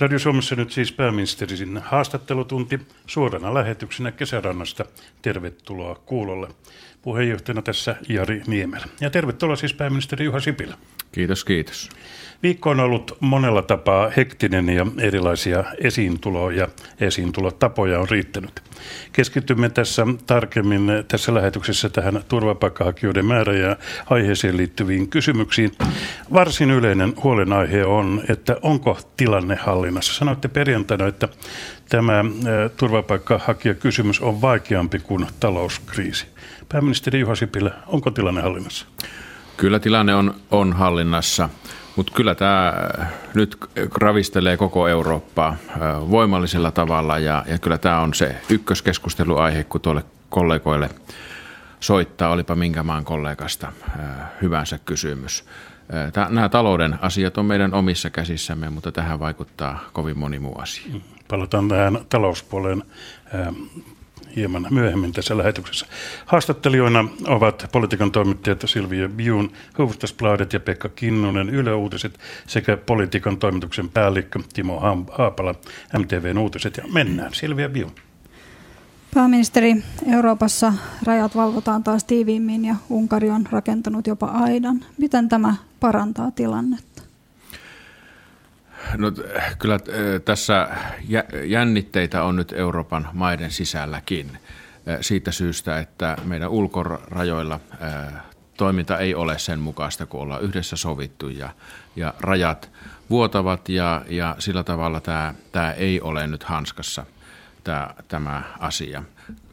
Radio Suomessa nyt siis pääministerin haastattelutunti suorana lähetyksenä kesärannasta. Tervetuloa kuulolle. Puheenjohtajana tässä Jari Niemelä. Ja tervetuloa siis pääministeri Juha Sipilä. Kiitos, kiitos. Viikko on ollut monella tapaa hektinen ja erilaisia esiintuloja ja esiintulotapoja on riittänyt. Keskitymme tässä tarkemmin tässä lähetyksessä tähän turvapaikkahakijoiden määrä ja aiheeseen liittyviin kysymyksiin. Varsin yleinen huolenaihe on, että onko tilanne hallinnassa. Sanoitte perjantaina, että tämä turvapaikkahakijakysymys on vaikeampi kuin talouskriisi. Pääministeri Juha Sipilä, onko tilanne hallinnassa? Kyllä tilanne on, on hallinnassa. Mutta kyllä tämä nyt ravistelee koko Eurooppaa voimallisella tavalla ja, ja kyllä tämä on se ykköskeskusteluaihe, kun tuolle kollegoille soittaa, olipa minkä maan kollegasta hyvänsä kysymys. Nämä talouden asiat on meidän omissa käsissämme, mutta tähän vaikuttaa kovin moni muu asia. Palataan tähän talouspuoleen hieman myöhemmin tässä lähetyksessä. Haastattelijoina ovat politiikan toimittajat Silvia Biun, Hufvudstadsbladet ja Pekka Kinnunen, Yle Uutiset sekä politiikan toimituksen päällikkö Timo Haapala, MTVn Uutiset. Ja mennään, Silvia Biun. Pääministeri, Euroopassa rajat valvotaan taas tiiviimmin ja Unkari on rakentanut jopa aidan. Miten tämä parantaa tilannetta? No, kyllä äh, tässä jännitteitä on nyt Euroopan maiden sisälläkin äh, siitä syystä, että meidän ulkorajoilla äh, toiminta ei ole sen mukaista, kun ollaan yhdessä sovittu ja, ja rajat vuotavat ja, ja sillä tavalla tämä, tämä ei ole nyt hanskassa tämä, tämä asia.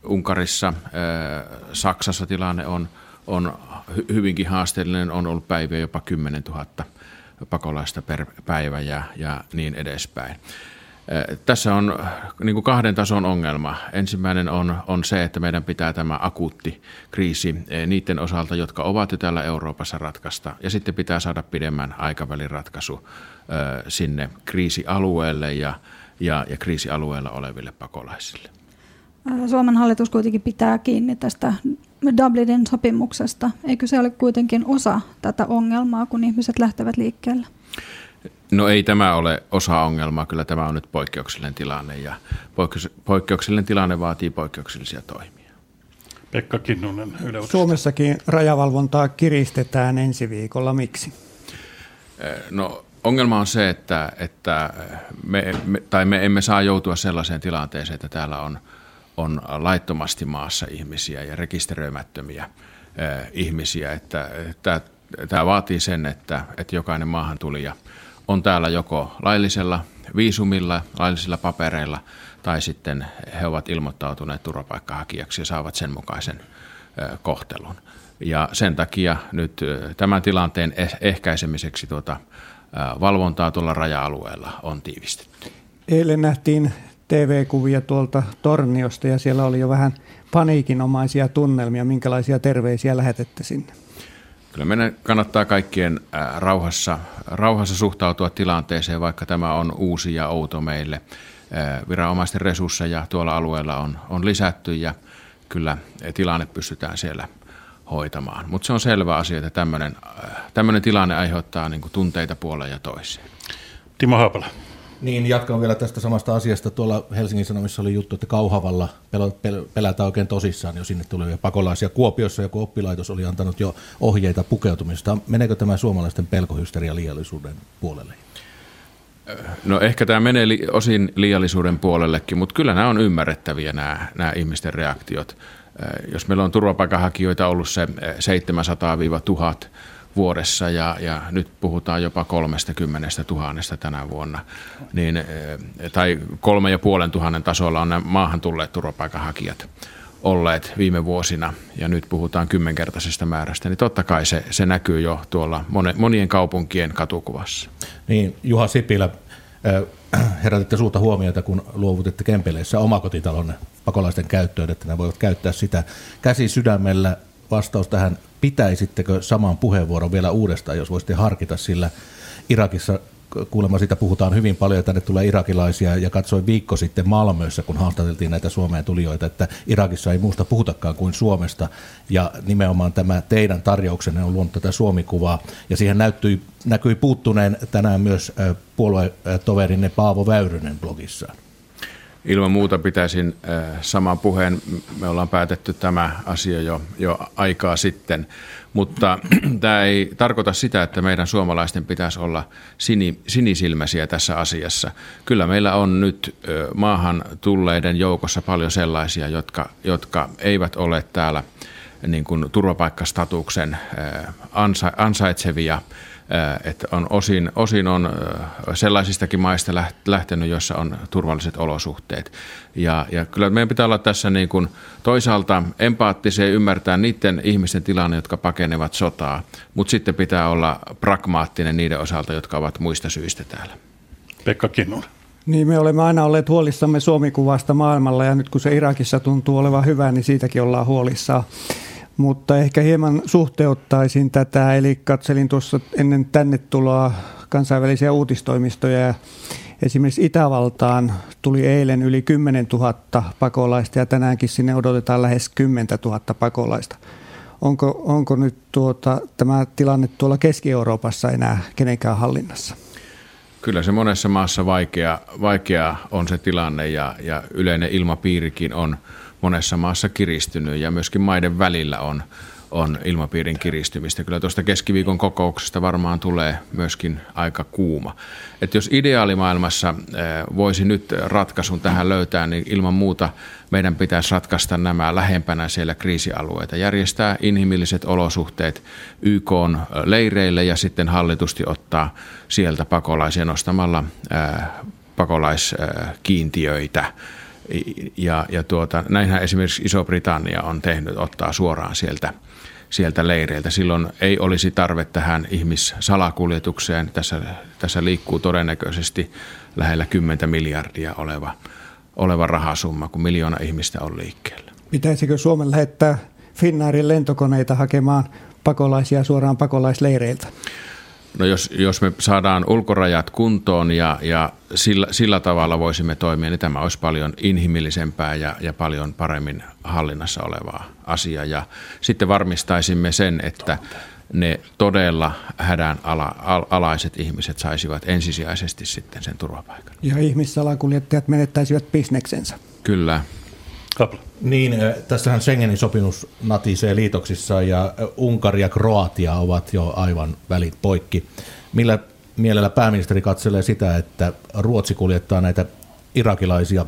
Unkarissa, Saksassa tilanne on, on hyvinkin haasteellinen, on ollut päiviä jopa 10 000 pakolaista per päivä ja, ja niin edespäin. Tässä on niin kuin kahden tason ongelma. Ensimmäinen on, on se, että meidän pitää tämä akuutti kriisi niiden osalta, jotka ovat jo täällä Euroopassa ratkaista. Ja sitten pitää saada pidemmän aikavälin ratkaisu sinne kriisialueelle ja, ja, ja kriisialueella oleville pakolaisille. Suomen hallitus kuitenkin pitää kiinni tästä Dublinin sopimuksesta. Eikö se ole kuitenkin osa tätä ongelmaa, kun ihmiset lähtevät liikkeelle? No ei tämä ole osa ongelmaa, kyllä tämä on nyt poikkeuksellinen tilanne ja poikkeuksellinen tilanne vaatii poikkeuksellisia toimia. Pekka Kinnunen, Yle Suomessakin rajavalvontaa kiristetään ensi viikolla. Miksi? No ongelma on se, että, että me, me, tai me emme saa joutua sellaiseen tilanteeseen, että täällä on – on laittomasti maassa ihmisiä ja rekisteröimättömiä ihmisiä. Että, tämä vaatii sen, että, että jokainen maahantulija on täällä joko laillisella viisumilla, laillisilla papereilla tai sitten he ovat ilmoittautuneet turvapaikkahakijaksi ja saavat sen mukaisen kohtelun. Ja sen takia nyt tämän tilanteen eh-, ehkäisemiseksi tuota valvontaa tuolla raja-alueella on tiivistetty. Eilen nähtiin TV-kuvia tuolta Torniosta ja siellä oli jo vähän paniikinomaisia tunnelmia. Minkälaisia terveisiä lähetettä sinne? Kyllä meidän kannattaa kaikkien rauhassa, rauhassa suhtautua tilanteeseen, vaikka tämä on uusi ja outo meille. Viranomaisten resursseja tuolla alueella on, on lisätty ja kyllä tilanne pystytään siellä hoitamaan. Mutta se on selvä asia, että tämmöinen tilanne aiheuttaa niin tunteita puoleen ja toiseen. Timo Haapala. Niin, jatkan vielä tästä samasta asiasta. Tuolla Helsingin Sanomissa oli juttu, että Kauhavalla pelätään oikein tosissaan jo sinne tulevia pakolaisia. Kuopiossa joku oppilaitos oli antanut jo ohjeita pukeutumisesta. Meneekö tämä suomalaisten pelkohysteria liiallisuuden puolelle? No ehkä tämä menee li- osin liiallisuuden puolellekin, mutta kyllä nämä on ymmärrettäviä nämä, nämä ihmisten reaktiot. Jos meillä on turvapaikanhakijoita ollut se 700-1000 vuodessa ja, ja nyt puhutaan jopa 30 000 tänä vuonna, niin, eh, tai kolme ja puolen tuhannen tasolla on nämä maahan tulleet turvapaikanhakijat olleet viime vuosina ja nyt puhutaan kymmenkertaisesta määrästä, niin totta kai se, se näkyy jo tuolla monien kaupunkien katukuvassa. Niin, Juha Sipilä, eh, herätitte suurta huomiota, kun luovutitte Kempeleissä omakotitalon pakolaisten käyttöön, että ne voivat käyttää sitä käsi sydämellä. Vastaus tähän pitäisittekö saman puheenvuoron vielä uudestaan, jos voisitte harkita, sillä Irakissa kuulemma siitä puhutaan hyvin paljon, tänne tulee irakilaisia. Ja katsoin viikko sitten Malmössä, kun haastateltiin näitä Suomeen tulijoita, että Irakissa ei muusta puhutakaan kuin Suomesta. Ja nimenomaan tämä teidän tarjouksenne on luonut tätä Suomikuvaa. Ja siihen näyttyi, näkyi puuttuneen tänään myös puoluetoverinne Paavo Väyrynen blogissaan. Ilman muuta pitäisin saman puheen. Me ollaan päätetty tämä asia jo, jo aikaa sitten, mutta tämä ei tarkoita sitä, että meidän suomalaisten pitäisi olla sini, sinisilmäisiä tässä asiassa. Kyllä meillä on nyt maahan tulleiden joukossa paljon sellaisia, jotka, jotka eivät ole täällä niin kuin turvapaikkastatuksen ansa, ansaitsevia – että on osin, osin on sellaisistakin maista lähtenyt, joissa on turvalliset olosuhteet. Ja, ja kyllä meidän pitää olla tässä niin kuin toisaalta empaattisia ymmärtää niiden ihmisten tilanne, jotka pakenevat sotaa, mutta sitten pitää olla pragmaattinen niiden osalta, jotka ovat muista syistä täällä. Pekka Kinnur. Niin, me olemme aina olleet huolissamme Suomi-kuvasta maailmalla ja nyt kun se Irakissa tuntuu olevan hyvä, niin siitäkin ollaan huolissaan mutta ehkä hieman suhteuttaisin tätä, eli katselin tuossa ennen tänne tuloa kansainvälisiä uutistoimistoja ja Esimerkiksi Itävaltaan tuli eilen yli 10 000 pakolaista ja tänäänkin sinne odotetaan lähes 10 000 pakolaista. Onko, onko nyt tuota, tämä tilanne tuolla Keski-Euroopassa enää kenenkään hallinnassa? Kyllä se monessa maassa vaikea, vaikea on se tilanne ja, ja yleinen ilmapiirikin on – monessa maassa kiristynyt ja myöskin maiden välillä on, on ilmapiirin kiristymistä. Kyllä tuosta keskiviikon kokouksesta varmaan tulee myöskin aika kuuma. Et jos ideaalimaailmassa eh, voisi nyt ratkaisun tähän löytää, niin ilman muuta meidän pitäisi ratkaista nämä lähempänä siellä kriisialueita, järjestää inhimilliset olosuhteet YK leireille ja sitten hallitusti ottaa sieltä pakolaisia nostamalla eh, pakolaiskiintiöitä ja, ja tuota, näinhän esimerkiksi Iso-Britannia on tehnyt, ottaa suoraan sieltä, sieltä leireiltä. Silloin ei olisi tarve tähän ihmissalakuljetukseen. Tässä, tässä liikkuu todennäköisesti lähellä 10 miljardia oleva, oleva rahasumma, kun miljoona ihmistä on liikkeellä. Pitäisikö Suomen lähettää Finnaarin lentokoneita hakemaan pakolaisia suoraan pakolaisleireiltä? No jos, jos me saadaan ulkorajat kuntoon ja, ja sillä, sillä tavalla voisimme toimia, niin tämä olisi paljon inhimillisempää ja, ja paljon paremmin hallinnassa olevaa asiaa. Ja sitten varmistaisimme sen, että ne todella hädän ala, al, alaiset ihmiset saisivat ensisijaisesti sitten sen turvapaikan. Ja ihmissalakuljettajat menettäisivät bisneksensä. Kyllä. Kapla. Niin, tässähän Schengenin sopimus natisee liitoksissa ja Unkari ja Kroatia ovat jo aivan välit poikki. Millä mielellä pääministeri katselee sitä, että Ruotsi kuljettaa näitä irakilaisia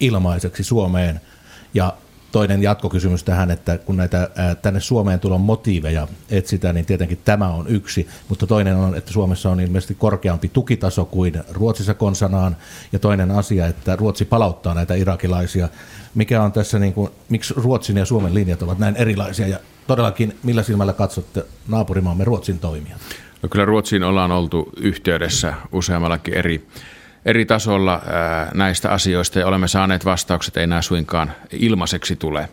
ilmaiseksi Suomeen ja toinen jatkokysymys tähän, että kun näitä tänne Suomeen tulon motiiveja etsitään, niin tietenkin tämä on yksi, mutta toinen on, että Suomessa on ilmeisesti korkeampi tukitaso kuin Ruotsissa konsanaan, ja toinen asia, että Ruotsi palauttaa näitä irakilaisia. Mikä on tässä, niin kuin, miksi Ruotsin ja Suomen linjat ovat näin erilaisia, ja todellakin millä silmällä katsotte naapurimaamme Ruotsin toimia? No kyllä Ruotsiin ollaan oltu yhteydessä useammallakin eri eri tasolla näistä asioista ja olemme saaneet vastaukset, ei nämä suinkaan ilmaiseksi tule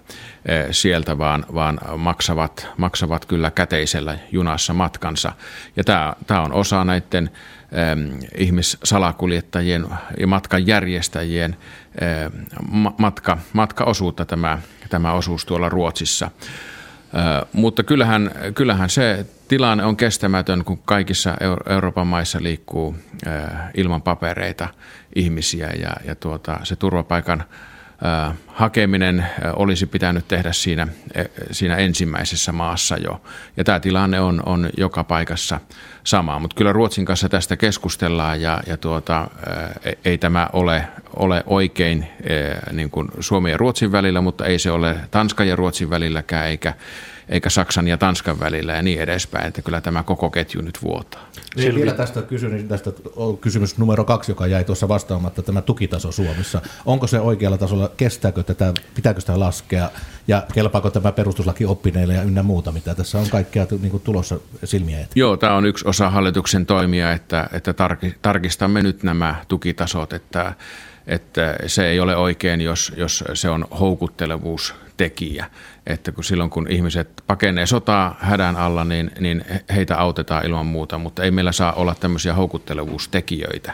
sieltä, vaan, vaan maksavat, maksavat kyllä käteisellä junassa matkansa. Ja tämä, tämä on osa näiden ihmissalakuljettajien ja matkan järjestäjien matka, matkaosuutta tämä, tämä osuus tuolla Ruotsissa. Mutta kyllähän, kyllähän se tilanne on kestämätön, kun kaikissa Euroopan maissa liikkuu ilman papereita ihmisiä ja, ja tuota, se turvapaikan hakeminen olisi pitänyt tehdä siinä, siinä ensimmäisessä maassa jo. Ja tämä tilanne on, on joka paikassa sama, mutta kyllä Ruotsin kanssa tästä keskustellaan ja, ja tuota, e, ei tämä ole, ole oikein niin kuin Suomen ja Ruotsin välillä, mutta ei se ole Tanskan ja Ruotsin välilläkään eikä eikä Saksan ja Tanskan välillä ja niin edespäin, että kyllä tämä koko ketju nyt vuotaa. Niin, vielä tästä kysyn, tästä kysymys numero kaksi, joka jäi tuossa vastaamatta, tämä tukitaso Suomessa. Onko se oikealla tasolla, kestääkö tätä, pitääkö sitä laskea ja kelpaako tämä perustuslaki oppineille ja ynnä muuta, mitä tässä on kaikkea niin kuin tulossa silmiä eteen? Joo, tämä on yksi osa hallituksen toimia, että, että tarkistamme nyt nämä tukitasot, että että se ei ole oikein, jos, jos se on houkuttelevuustekijä. Että kun silloin kun ihmiset pakenee sotaa hädän alla, niin, niin heitä autetaan ilman muuta, mutta ei meillä saa olla tämmöisiä houkuttelevuustekijöitä.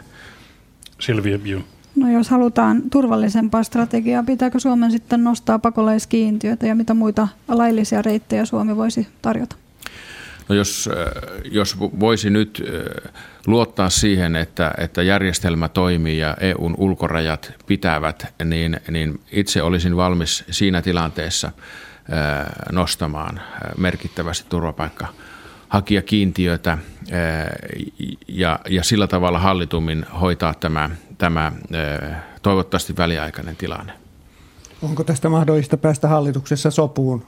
Silvia Biu. No jos halutaan turvallisempaa strategiaa, pitääkö Suomen sitten nostaa pakolaiskiintiöitä ja mitä muita laillisia reittejä Suomi voisi tarjota? No jos, äh, jos voisi nyt äh, luottaa siihen, että, että järjestelmä toimii ja EUn ulkorajat pitävät, niin, niin itse olisin valmis siinä tilanteessa äh, nostamaan merkittävästi turvapaikka hakijakiintiötä ja, ja sillä tavalla hallitummin hoitaa tämä, tämä toivottavasti väliaikainen tilanne. Onko tästä mahdollista päästä hallituksessa sopuun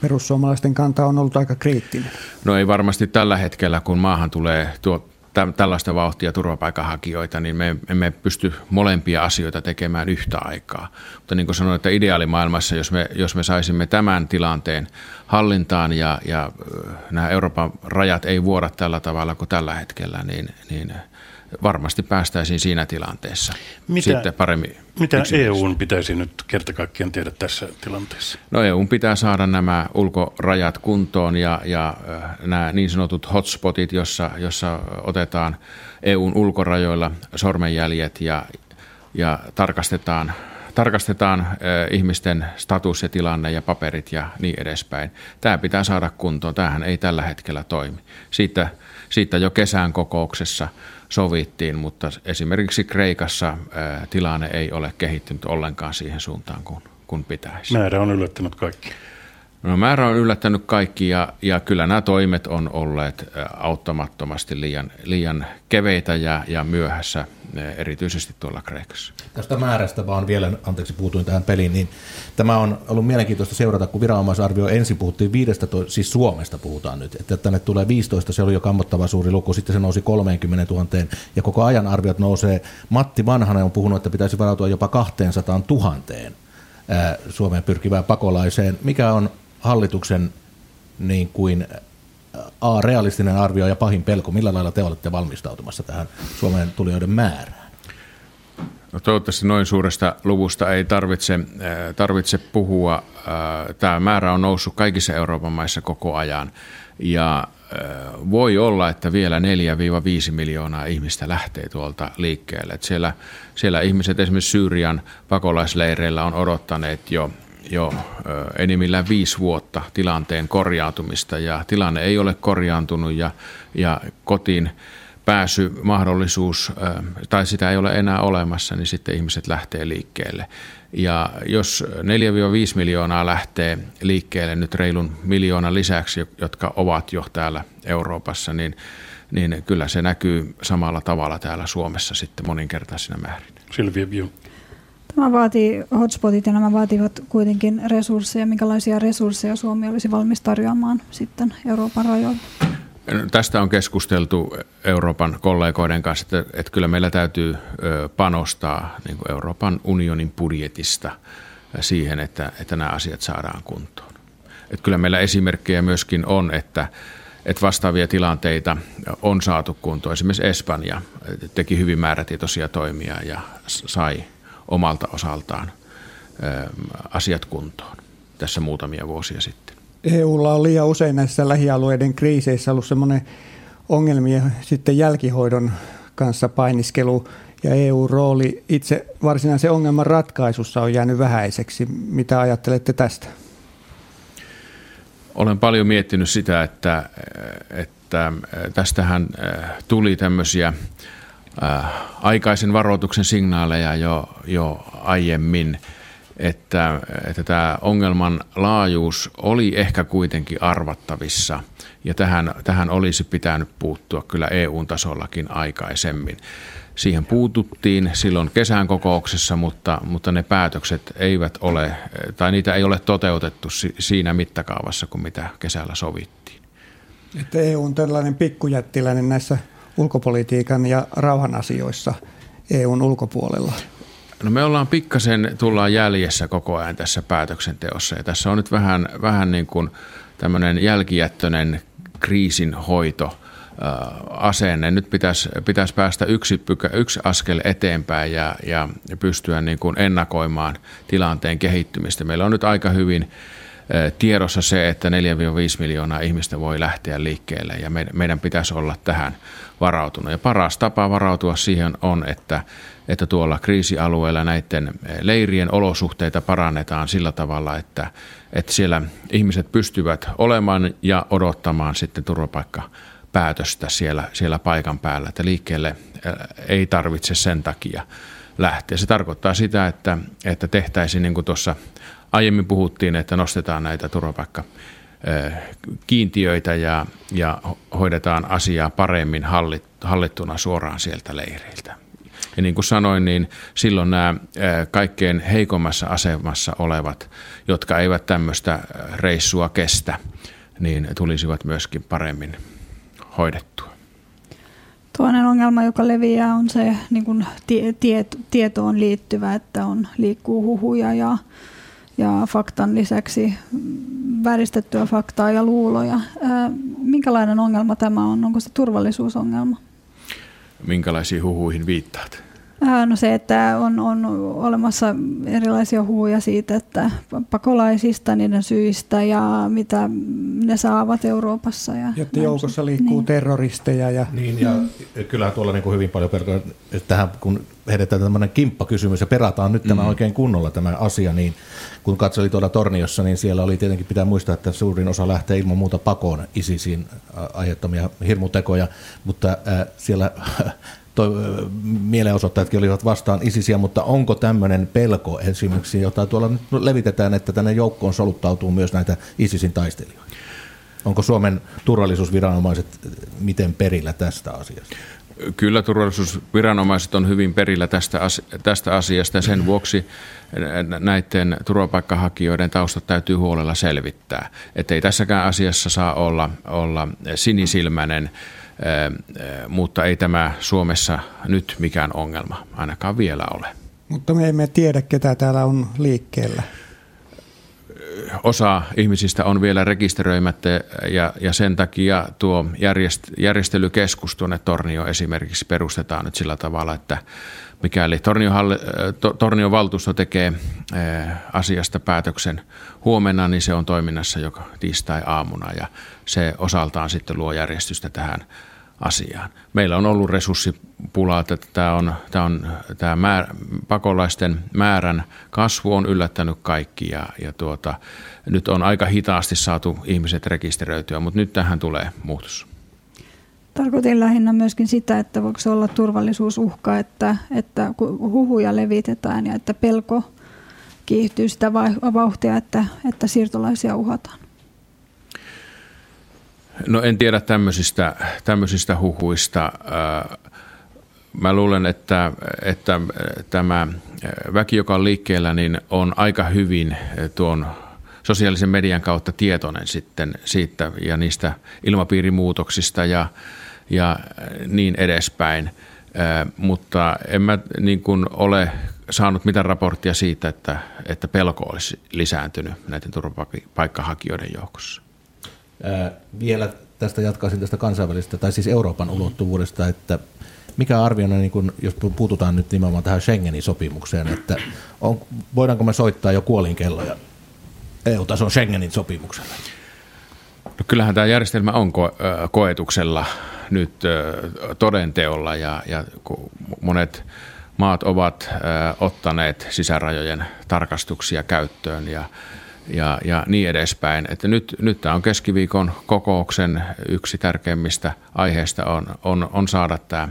perussuomalaisten kanta on ollut aika kriittinen. No ei varmasti tällä hetkellä, kun maahan tulee tuo, tä, tällaista vauhtia turvapaikanhakijoita, niin me emme pysty molempia asioita tekemään yhtä aikaa. Mutta niin kuin sanoin, että ideaalimaailmassa, jos me, jos me saisimme tämän tilanteen hallintaan ja, ja nämä Euroopan rajat ei vuoda tällä tavalla kuin tällä hetkellä, niin, niin – varmasti päästäisiin siinä tilanteessa mitä, sitten paremmin. Mitä EUn pitäisi nyt kerta kaikkiaan tehdä tässä tilanteessa? No EUn pitää saada nämä ulkorajat kuntoon ja, ja nämä niin sanotut hotspotit, jossa, jossa otetaan EUn ulkorajoilla sormenjäljet ja, ja tarkastetaan tarkastetaan ihmisten status ja tilanne ja paperit ja niin edespäin. Tämä pitää saada kuntoon. Tämähän ei tällä hetkellä toimi. Siitä, siitä jo kesän kokouksessa sovittiin, mutta esimerkiksi Kreikassa tilanne ei ole kehittynyt ollenkaan siihen suuntaan kuin, kuin pitäisi. Määrä on yllättänyt kaikki. No, määrä on yllättänyt kaikki ja, ja kyllä nämä toimet on olleet auttamattomasti liian, liian keveitä ja, ja myöhässä, erityisesti tuolla Kreikassa. Tästä määrästä vaan vielä, anteeksi puutuin tähän peliin, niin tämä on ollut mielenkiintoista seurata, kun viranomaisarvio ensin puhuttiin 15, siis Suomesta puhutaan nyt, että tänne tulee 15, se oli jo kammottava suuri luku, sitten se nousi 30 000 ja koko ajan arviot nousee. Matti Vanhanen on puhunut, että pitäisi varautua jopa 200 000 Suomeen pyrkivään pakolaiseen. Mikä on hallituksen niin kuin A, realistinen arvio ja pahin pelko, millä lailla te olette valmistautumassa tähän Suomeen tulijoiden määrään? No, toivottavasti noin suuresta luvusta ei tarvitse, tarvitse puhua. Tämä määrä on noussut kaikissa Euroopan maissa koko ajan ja voi olla, että vielä 4-5 miljoonaa ihmistä lähtee tuolta liikkeelle. Siellä, siellä ihmiset esimerkiksi Syyrian pakolaisleireillä on odottaneet jo jo enimmillään viisi vuotta tilanteen korjautumista ja tilanne ei ole korjaantunut ja, ja kotiin pääsy mahdollisuus, tai sitä ei ole enää olemassa, niin sitten ihmiset lähtee liikkeelle. Ja jos 4-5 miljoonaa lähtee liikkeelle nyt reilun miljoonan lisäksi, jotka ovat jo täällä Euroopassa, niin, niin kyllä se näkyy samalla tavalla täällä Suomessa sitten moninkertaisina määrin. Silvia Bio. Tämä vaatii, hotspotit ja nämä vaativat kuitenkin resursseja. Minkälaisia resursseja Suomi olisi valmis tarjoamaan sitten Euroopan rajoilla? Tästä on keskusteltu Euroopan kollegoiden kanssa, että, että kyllä meillä täytyy panostaa niin Euroopan unionin budjetista siihen, että, että nämä asiat saadaan kuntoon. Että kyllä meillä esimerkkejä myöskin on, että, että vastaavia tilanteita on saatu kuntoon. Esimerkiksi Espanja teki hyvin määrätietoisia toimia ja sai omalta osaltaan asiat kuntoon tässä muutamia vuosia sitten. EUlla on liian usein näissä lähialueiden kriiseissä ollut semmoinen ongelmia sitten jälkihoidon kanssa painiskelu ja EU-rooli itse varsinaisen ongelman ratkaisussa on jäänyt vähäiseksi. Mitä ajattelette tästä? Olen paljon miettinyt sitä, että, että tästähän tuli tämmöisiä aikaisen varoituksen signaaleja jo, jo aiemmin – että, että tämä ongelman laajuus oli ehkä kuitenkin arvattavissa ja tähän, tähän olisi pitänyt puuttua kyllä EU-tasollakin aikaisemmin. Siihen puututtiin silloin kesän kokouksessa, mutta, mutta ne päätökset eivät ole, tai niitä ei ole toteutettu siinä mittakaavassa kuin mitä kesällä sovittiin. Että EU on tällainen pikkujättiläinen näissä ulkopolitiikan ja rauhan asioissa EUn ulkopuolella. No me ollaan pikkasen, tullaan jäljessä koko ajan tässä päätöksenteossa ja tässä on nyt vähän, vähän niin kuin tämmöinen jälkijättöinen kriisinhoito asenne. Nyt pitäisi, pitäisi päästä yksi, pykä, yksi askel eteenpäin ja, ja, ja pystyä niin kuin ennakoimaan tilanteen kehittymistä. Meillä on nyt aika hyvin tiedossa se, että 4-5 miljoonaa ihmistä voi lähteä liikkeelle ja meidän, pitäisi olla tähän varautunut. Ja paras tapa varautua siihen on, että, että tuolla kriisialueella näiden leirien olosuhteita parannetaan sillä tavalla, että, että siellä ihmiset pystyvät olemaan ja odottamaan sitten turvapaikka päätöstä siellä, siellä paikan päällä, että liikkeelle ei tarvitse sen takia lähteä. Se tarkoittaa sitä, että, että tehtäisiin niin kuin tuossa aiemmin puhuttiin, että nostetaan näitä turvapaikka kiintiöitä ja, ja hoidetaan asiaa paremmin hallittuna suoraan sieltä leireiltä. Ja niin kuin sanoin, niin silloin nämä kaikkein heikommassa asemassa olevat, jotka eivät tämmöistä reissua kestä, niin tulisivat myöskin paremmin hoidettua. Toinen ongelma, joka leviää, on se niin kuin tie, tie, tietoon liittyvä, että on, liikkuu huhuja ja, ja faktan lisäksi väristettyä faktaa ja luuloja. Minkälainen ongelma tämä on? Onko se turvallisuusongelma? Minkälaisiin huhuihin viittaat? No se, että on, on olemassa erilaisia huhuja siitä, että pakolaisista, niiden syistä ja mitä ne saavat Euroopassa. Ja Jotta joukossa liikkuu niin. terroristeja. Ja... Niin, ja mm. kyllä tuolla niin kuin hyvin paljon pelkoja, tähän kun heitetään tämmöinen kimppakysymys ja perataan nyt tämä mm. oikein kunnolla tämä asia, niin kun katseli tuolla Torniossa, niin siellä oli tietenkin pitää muistaa, että suurin osa lähtee ilman muuta pakoon ISISin aiheuttamia hirmutekoja, mutta äh, siellä toi, mielenosoittajatkin olivat vastaan ISISiä, mutta onko tämmöinen pelko esimerkiksi, jota tuolla nyt levitetään, että tänne joukkoon soluttautuu myös näitä ISISin taistelijoita? Onko Suomen turvallisuusviranomaiset miten perillä tästä asiasta? Kyllä turvallisuusviranomaiset on hyvin perillä tästä, tästä asiasta ja sen vuoksi näiden turvapaikkahakijoiden taustat täytyy huolella selvittää. Että ei tässäkään asiassa saa olla, olla sinisilmäinen mutta ei tämä Suomessa nyt mikään ongelma ainakaan vielä ole. Mutta me emme tiedä, ketä täällä on liikkeellä. Osa ihmisistä on vielä rekisteröimättä ja, ja sen takia tuo järjest, järjestelykeskus tuonne Tornio esimerkiksi perustetaan nyt sillä tavalla, että mikäli Tornion, Tornion valtuusto tekee asiasta päätöksen huomenna, niin se on toiminnassa joka tiistai-aamuna ja se osaltaan sitten luo järjestystä tähän asiaan. Meillä on ollut resurssipulaa, että tämä, on, tämä, on, tämä määr, pakolaisten määrän kasvu on yllättänyt kaikki ja, ja tuota, nyt on aika hitaasti saatu ihmiset rekisteröityä, mutta nyt tähän tulee muutos. Tarkoitin lähinnä myöskin sitä, että voiko se olla turvallisuusuhka, että, että huhuja levitetään ja että pelko kiihtyy sitä vauhtia, että, että siirtolaisia uhataan. No en tiedä tämmöisistä, tämmöisistä huhuista. Mä luulen, että, että tämä väki, joka on liikkeellä, niin on aika hyvin tuon sosiaalisen median kautta tietoinen sitten siitä ja niistä ilmapiirimuutoksista ja, ja niin edespäin. Mutta en mä niin kuin ole saanut mitään raporttia siitä, että, että pelko olisi lisääntynyt näiden turvapaikkahakijoiden joukossa vielä tästä jatkaisin tästä kansainvälisestä, tai siis Euroopan ulottuvuudesta, että mikä arviona, niin kun, jos puututaan nyt nimenomaan tähän Schengenin sopimukseen, että on, voidaanko me soittaa jo kuolinkelloja EU-tason Schengenin sopimuksella? No kyllähän tämä järjestelmä on ko- koetuksella nyt todenteolla ja, ja monet maat ovat ottaneet sisärajojen tarkastuksia käyttöön ja ja, ja niin edespäin. Että nyt, nyt tämä on keskiviikon kokouksen yksi tärkeimmistä aiheista on, on, on saada tämä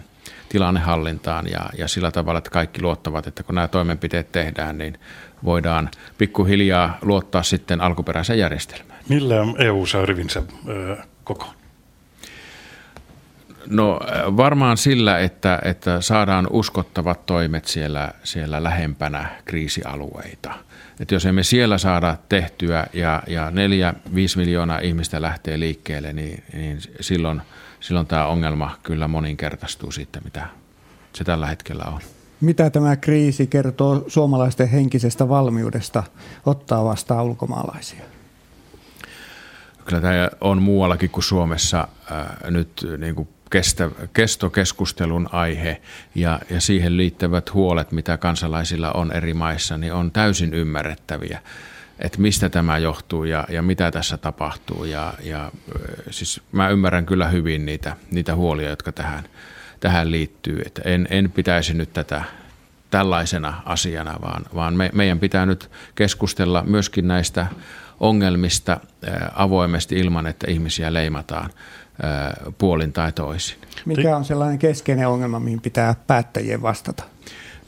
tilanne hallintaan ja, ja sillä tavalla, että kaikki luottavat, että kun nämä toimenpiteet tehdään, niin voidaan pikkuhiljaa luottaa sitten alkuperäiseen järjestelmään. Millä EU saa rivinsä koko? No varmaan sillä, että, että saadaan uskottavat toimet siellä, siellä lähempänä kriisialueita – että jos emme siellä saada tehtyä ja, ja neljä, viisi miljoonaa ihmistä lähtee liikkeelle, niin, niin silloin, silloin tämä ongelma kyllä moninkertaistuu siitä, mitä se tällä hetkellä on. Mitä tämä kriisi kertoo suomalaisten henkisestä valmiudesta ottaa vastaan ulkomaalaisia? kyllä tämä on muuallakin kuin Suomessa ää, nyt niin kuin kestä, kestokeskustelun aihe ja, ja siihen liittyvät huolet, mitä kansalaisilla on eri maissa, niin on täysin ymmärrettäviä että mistä tämä johtuu ja, ja mitä tässä tapahtuu. Ja, ja siis mä ymmärrän kyllä hyvin niitä, niitä huolia, jotka tähän, tähän liittyy. Että en, en pitäisi nyt tätä tällaisena asiana, vaan, vaan me, meidän pitää nyt keskustella myöskin näistä ongelmista avoimesti ilman, että ihmisiä leimataan puolin tai toisin. Mikä on sellainen keskeinen ongelma, mihin pitää päättäjien vastata?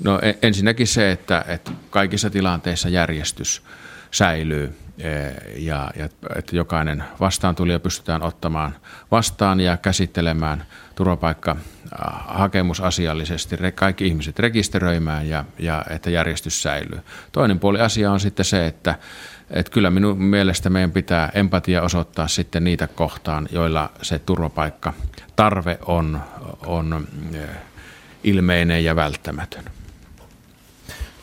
No e, ensinnäkin se, että, että kaikissa tilanteissa järjestys säilyy ja, ja että jokainen vastaantulija pystytään ottamaan vastaan ja käsittelemään turvapaikka hakemus asiallisesti, kaikki ihmiset rekisteröimään ja, ja että järjestys säilyy. Toinen puoli asia on sitten se, että, että kyllä minun mielestä meidän pitää empatia osoittaa sitten niitä kohtaan, joilla se turvapaikka tarve on, on ilmeinen ja välttämätön.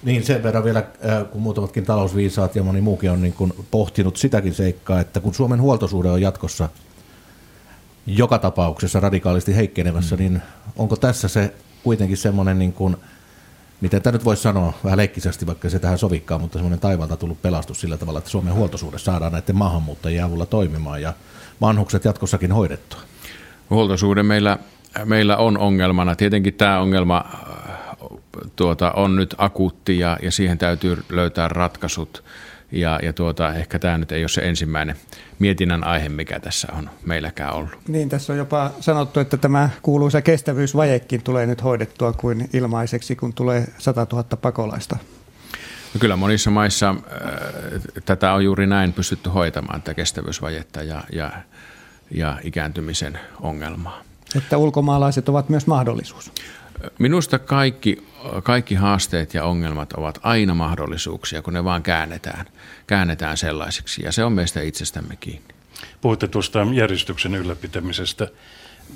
Niin sen verran vielä, kun muutamatkin talousviisaat ja moni muukin on niin kuin pohtinut sitäkin seikkaa, että kun Suomen huoltosuhde on jatkossa joka tapauksessa radikaalisti heikkenevässä, mm. niin onko tässä se kuitenkin semmoinen, niin kuin, miten tämä nyt voisi sanoa vähän leikkisesti, vaikka se tähän sovikkaa, mutta semmoinen taivalta tullut pelastus sillä tavalla, että Suomen huoltosuhde saadaan näiden maahanmuuttajien avulla toimimaan ja vanhukset jatkossakin hoidettua? Huoltosuhde meillä, meillä on ongelmana. Tietenkin tämä ongelma tuota, on nyt akuutti ja, ja siihen täytyy löytää ratkaisut. Ja, ja tuota, ehkä tämä nyt ei ole se ensimmäinen mietinnän aihe, mikä tässä on meilläkään ollut. Niin, tässä on jopa sanottu, että tämä kuuluisa kestävyysvajekin tulee nyt hoidettua kuin ilmaiseksi, kun tulee 100 000 pakolaista. No kyllä monissa maissa äh, tätä on juuri näin pystytty hoitamaan, tätä kestävyysvajetta ja, ja, ja ikääntymisen ongelmaa. Että ulkomaalaiset ovat myös mahdollisuus. Minusta kaikki, kaikki haasteet ja ongelmat ovat aina mahdollisuuksia, kun ne vaan käännetään, käännetään sellaisiksi, ja se on meistä itsestämme kiinni. Puhutte tuosta järjestyksen ylläpitämisestä.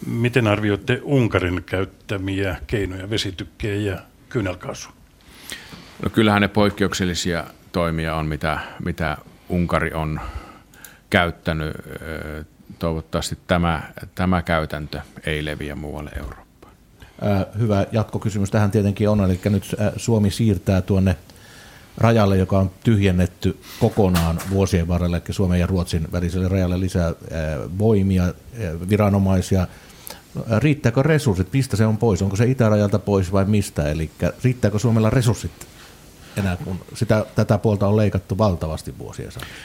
Miten arvioitte Unkarin käyttämiä keinoja, vesitykkejä ja kyynelkaasu? No kyllähän ne poikkeuksellisia toimia on, mitä, mitä Unkari on käyttänyt. Toivottavasti tämä, tämä käytäntö ei leviä muualle Eurooppaan. Hyvä jatkokysymys tähän tietenkin on, eli nyt Suomi siirtää tuonne rajalle, joka on tyhjennetty kokonaan vuosien varrella, eli Suomen ja Ruotsin väliselle rajalle lisää voimia, viranomaisia. Riittääkö resurssit? Mistä se on pois? Onko se itärajalta pois vai mistä? Eli riittääkö Suomella resurssit enää, kun sitä, tätä puolta on leikattu valtavasti vuosien saatossa?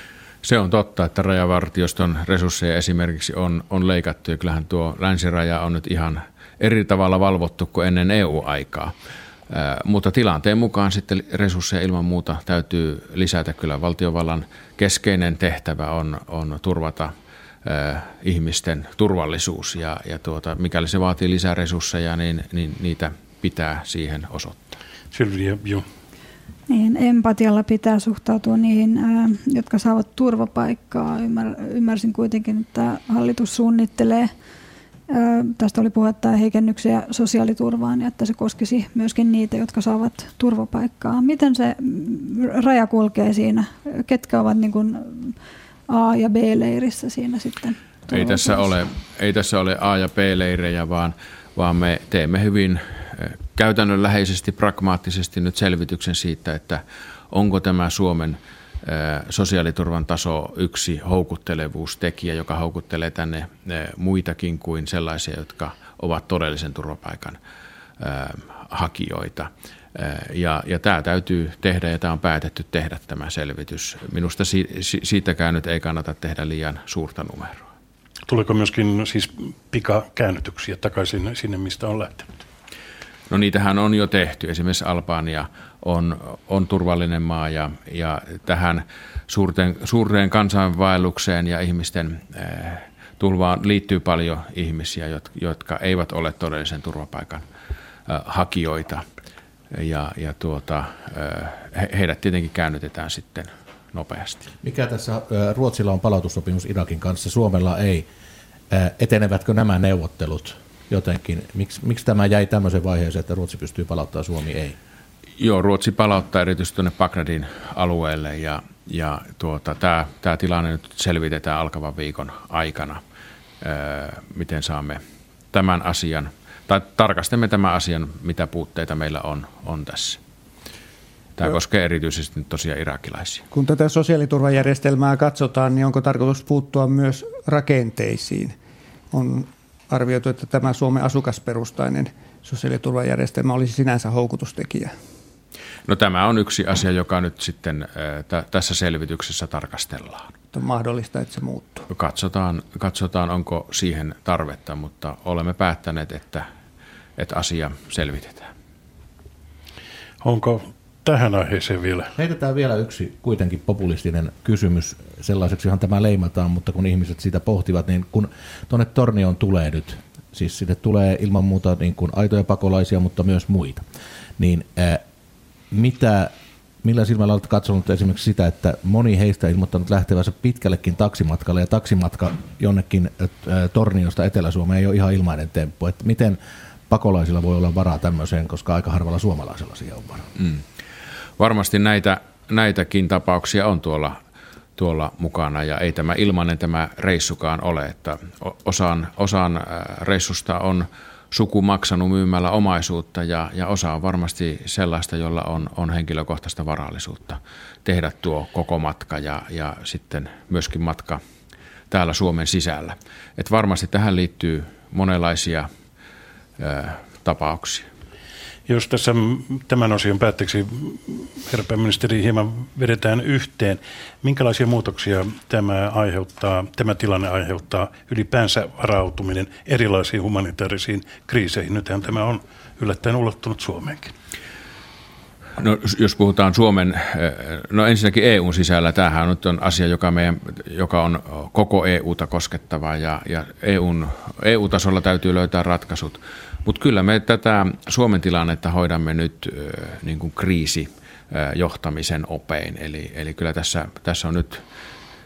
Se on totta, että rajavartioston resursseja esimerkiksi on, on leikattu ja kyllähän tuo länsiraja on nyt ihan – eri tavalla valvottu kuin ennen EU-aikaa. Mutta tilanteen mukaan sitten resursseja ilman muuta täytyy lisätä. Kyllä valtiovallan keskeinen tehtävä on, on turvata ihmisten turvallisuus ja, ja tuota, mikäli se vaatii lisää resursseja, niin, niin niitä pitää siihen osoittaa. Sylviä, joo. Niin, empatialla pitää suhtautua niihin, jotka saavat turvapaikkaa. Ymmär, ymmärsin kuitenkin, että hallitus suunnittelee – Tästä oli puhetta heikennyksiä sosiaaliturvaan ja että se koskisi myöskin niitä, jotka saavat turvapaikkaa. Miten se raja kulkee siinä? Ketkä ovat niin kuin A- ja B-leirissä siinä sitten? Ei tässä, ole, ei tässä ole A- ja B-leirejä, vaan, vaan me teemme hyvin käytännönläheisesti, pragmaattisesti nyt selvityksen siitä, että onko tämä Suomen – sosiaaliturvan taso yksi houkuttelevuustekijä, joka houkuttelee tänne muitakin kuin sellaisia, jotka ovat todellisen turvapaikan hakijoita. Ja, ja tämä täytyy tehdä ja tämä on päätetty tehdä tämä selvitys. Minusta si, siitäkään nyt ei kannata tehdä liian suurta numeroa. Tuleeko myöskin siis pikakäännytyksiä takaisin sinne, mistä on lähtenyt? No niitähän on jo tehty. Esimerkiksi Albania on, on turvallinen maa ja, ja tähän suurten, suureen kansainvaellukseen ja ihmisten äh, tulvaan liittyy paljon ihmisiä, jotka, eivät ole todellisen turvapaikan äh, hakijoita. Ja, ja tuota, äh, he, heidät tietenkin käännytetään sitten nopeasti. Mikä tässä Ruotsilla on palautussopimus Irakin kanssa, Suomella ei. Etenevätkö nämä neuvottelut jotenkin? Miks, miksi tämä jäi tämmöiseen vaiheeseen, että Ruotsi pystyy palauttamaan, Suomi ei? Joo, Ruotsi palauttaa erityisesti tuonne Bagdadin alueelle ja, ja tuota, tämä, tämä tilanne nyt selvitetään alkavan viikon aikana, miten saamme tämän asian, tai tarkastamme tämän asian, mitä puutteita meillä on, on tässä. Tämä koskee erityisesti tosiaan irakilaisia. Kun tätä sosiaaliturvajärjestelmää katsotaan, niin onko tarkoitus puuttua myös rakenteisiin? On arvioitu, että tämä Suomen asukasperustainen sosiaaliturvajärjestelmä olisi sinänsä houkutustekijä. No tämä on yksi asia, joka nyt sitten t- tässä selvityksessä tarkastellaan. On mahdollista, että se muuttuu. Katsotaan, katsotaan, onko siihen tarvetta, mutta olemme päättäneet, että, että asia selvitetään. Onko tähän aiheeseen vielä? Heitetään vielä yksi kuitenkin populistinen kysymys. Sellaiseksihan tämä leimataan, mutta kun ihmiset sitä pohtivat, niin kun tuonne Tornioon tulee nyt, siis sinne tulee ilman muuta niin kuin aitoja pakolaisia, mutta myös muita, niin ää, mitä, millä silmällä olet katsonut esimerkiksi sitä, että moni heistä ilmoittanut lähtevänsä pitkällekin taksimatkalle ja taksimatka jonnekin Torniosta Etelä-Suomeen ei ole ihan ilmainen temppu. Että miten pakolaisilla voi olla varaa tämmöiseen, koska aika harvalla suomalaisella siihen on varaa. Mm varmasti näitä, näitäkin tapauksia on tuolla, tuolla mukana ja ei tämä ilmainen tämä reissukaan ole, että osan, osan reissusta on suku maksanut myymällä omaisuutta ja, ja osa on varmasti sellaista, jolla on, on henkilökohtaista varallisuutta tehdä tuo koko matka ja, ja sitten myöskin matka täällä Suomen sisällä. Et varmasti tähän liittyy monenlaisia ö, tapauksia. Jos tässä tämän osion päätteeksi, herra pääministeri, hieman vedetään yhteen, minkälaisia muutoksia tämä, aiheuttaa, tämä tilanne aiheuttaa ylipäänsä varautuminen erilaisiin humanitaarisiin kriiseihin? Nythän tämä on yllättäen ulottunut Suomeenkin. No, jos puhutaan Suomen, eh, no ensinnäkin EUn sisällä, tämähän nyt on asia, joka, meidän, joka on koko EUta koskettava ja, ja EUn, EU-tasolla täytyy löytää ratkaisut. Mutta kyllä me tätä Suomen tilannetta hoidamme nyt niin kuin kriisijohtamisen opein. Eli, eli kyllä tässä, tässä on nyt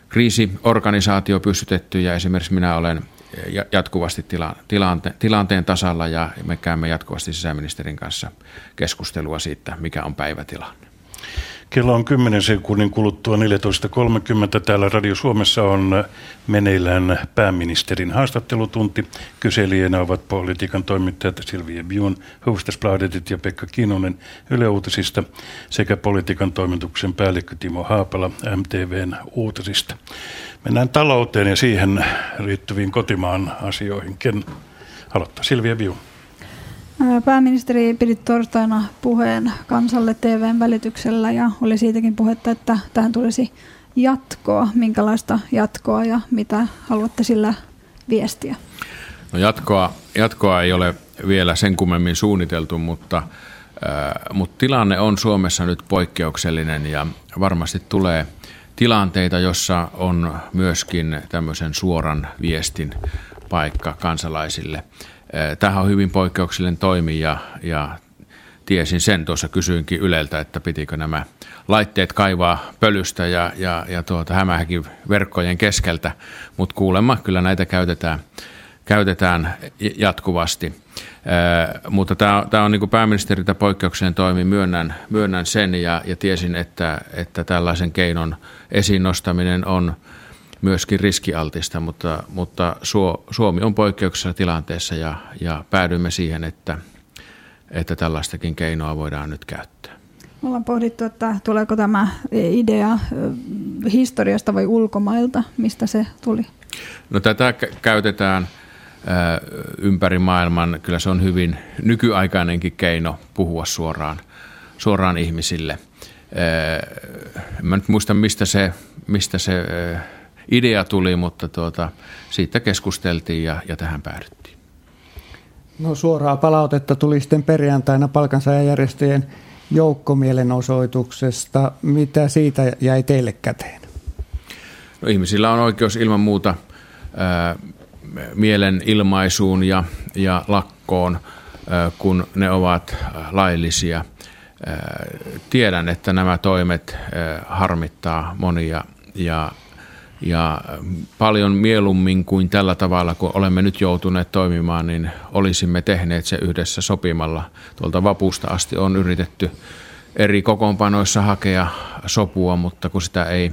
kriisiorganisaatio pystytetty ja esimerkiksi minä olen jatkuvasti tila, tilante, tilanteen tasalla ja me käymme jatkuvasti sisäministerin kanssa keskustelua siitä, mikä on päivätilanne. Kello on 10 sekunnin kuluttua 14.30. Täällä Radio Suomessa on meneillään pääministerin haastattelutunti. Kyselijänä ovat politiikan toimittajat Silvia Bion, Hufvudstadsbladetit ja Pekka Kinonen Yle Uutisista sekä politiikan toimituksen päällikkö Timo Haapala MTVn Uutisista. Mennään talouteen ja siihen liittyviin kotimaan asioihin. Ken aloittaa? Silvia Bion. Pääministeri piti torstaina puheen kansalle TVn välityksellä ja oli siitäkin puhetta, että tähän tulisi jatkoa. Minkälaista jatkoa ja mitä haluatte sillä viestiä? No jatkoa, jatkoa ei ole vielä sen kummemmin suunniteltu, mutta, äh, mutta tilanne on Suomessa nyt poikkeuksellinen ja varmasti tulee tilanteita, jossa on myöskin tämmöisen suoran viestin paikka kansalaisille. Tähän on hyvin poikkeuksellinen toimi ja, ja tiesin sen. Tuossa, kysyinkin Yleltä, että pitikö nämä laitteet kaivaa pölystä ja, ja, ja tuota, hämähäkin verkkojen keskeltä, mutta kuulemma kyllä näitä käytetään, käytetään jatkuvasti. Ee, mutta tämä, tämä on niin kuin pääministeriltä poikkeuksellinen toimi, myönnän, myönnän sen ja, ja tiesin, että, että tällaisen keinon esiin nostaminen on – myöskin riskialtista, mutta, mutta Suomi on poikkeuksessa tilanteessa ja, ja päädyimme siihen, että, että tällaistakin keinoa voidaan nyt käyttää. Me ollaan pohdittu, että tuleeko tämä idea historiasta vai ulkomailta, mistä se tuli? No tätä käytetään ympäri maailman. Kyllä se on hyvin nykyaikainenkin keino puhua suoraan, suoraan ihmisille. En mä nyt muista, mistä se, mistä se idea tuli, mutta tuota, siitä keskusteltiin ja, ja tähän päädyttiin. No suoraa palautetta tuli sitten perjantaina palkansaajajärjestöjen joukkomielenosoituksesta. Mitä siitä jäi teille käteen? No, ihmisillä on oikeus ilman muuta ää, mielenilmaisuun ja, ja lakkoon, ää, kun ne ovat laillisia. Ää, tiedän, että nämä toimet ää, harmittaa monia ja ja paljon mieluummin kuin tällä tavalla, kun olemme nyt joutuneet toimimaan, niin olisimme tehneet se yhdessä sopimalla. Tuolta vapusta asti on yritetty eri kokoonpanoissa hakea sopua, mutta kun sitä ei,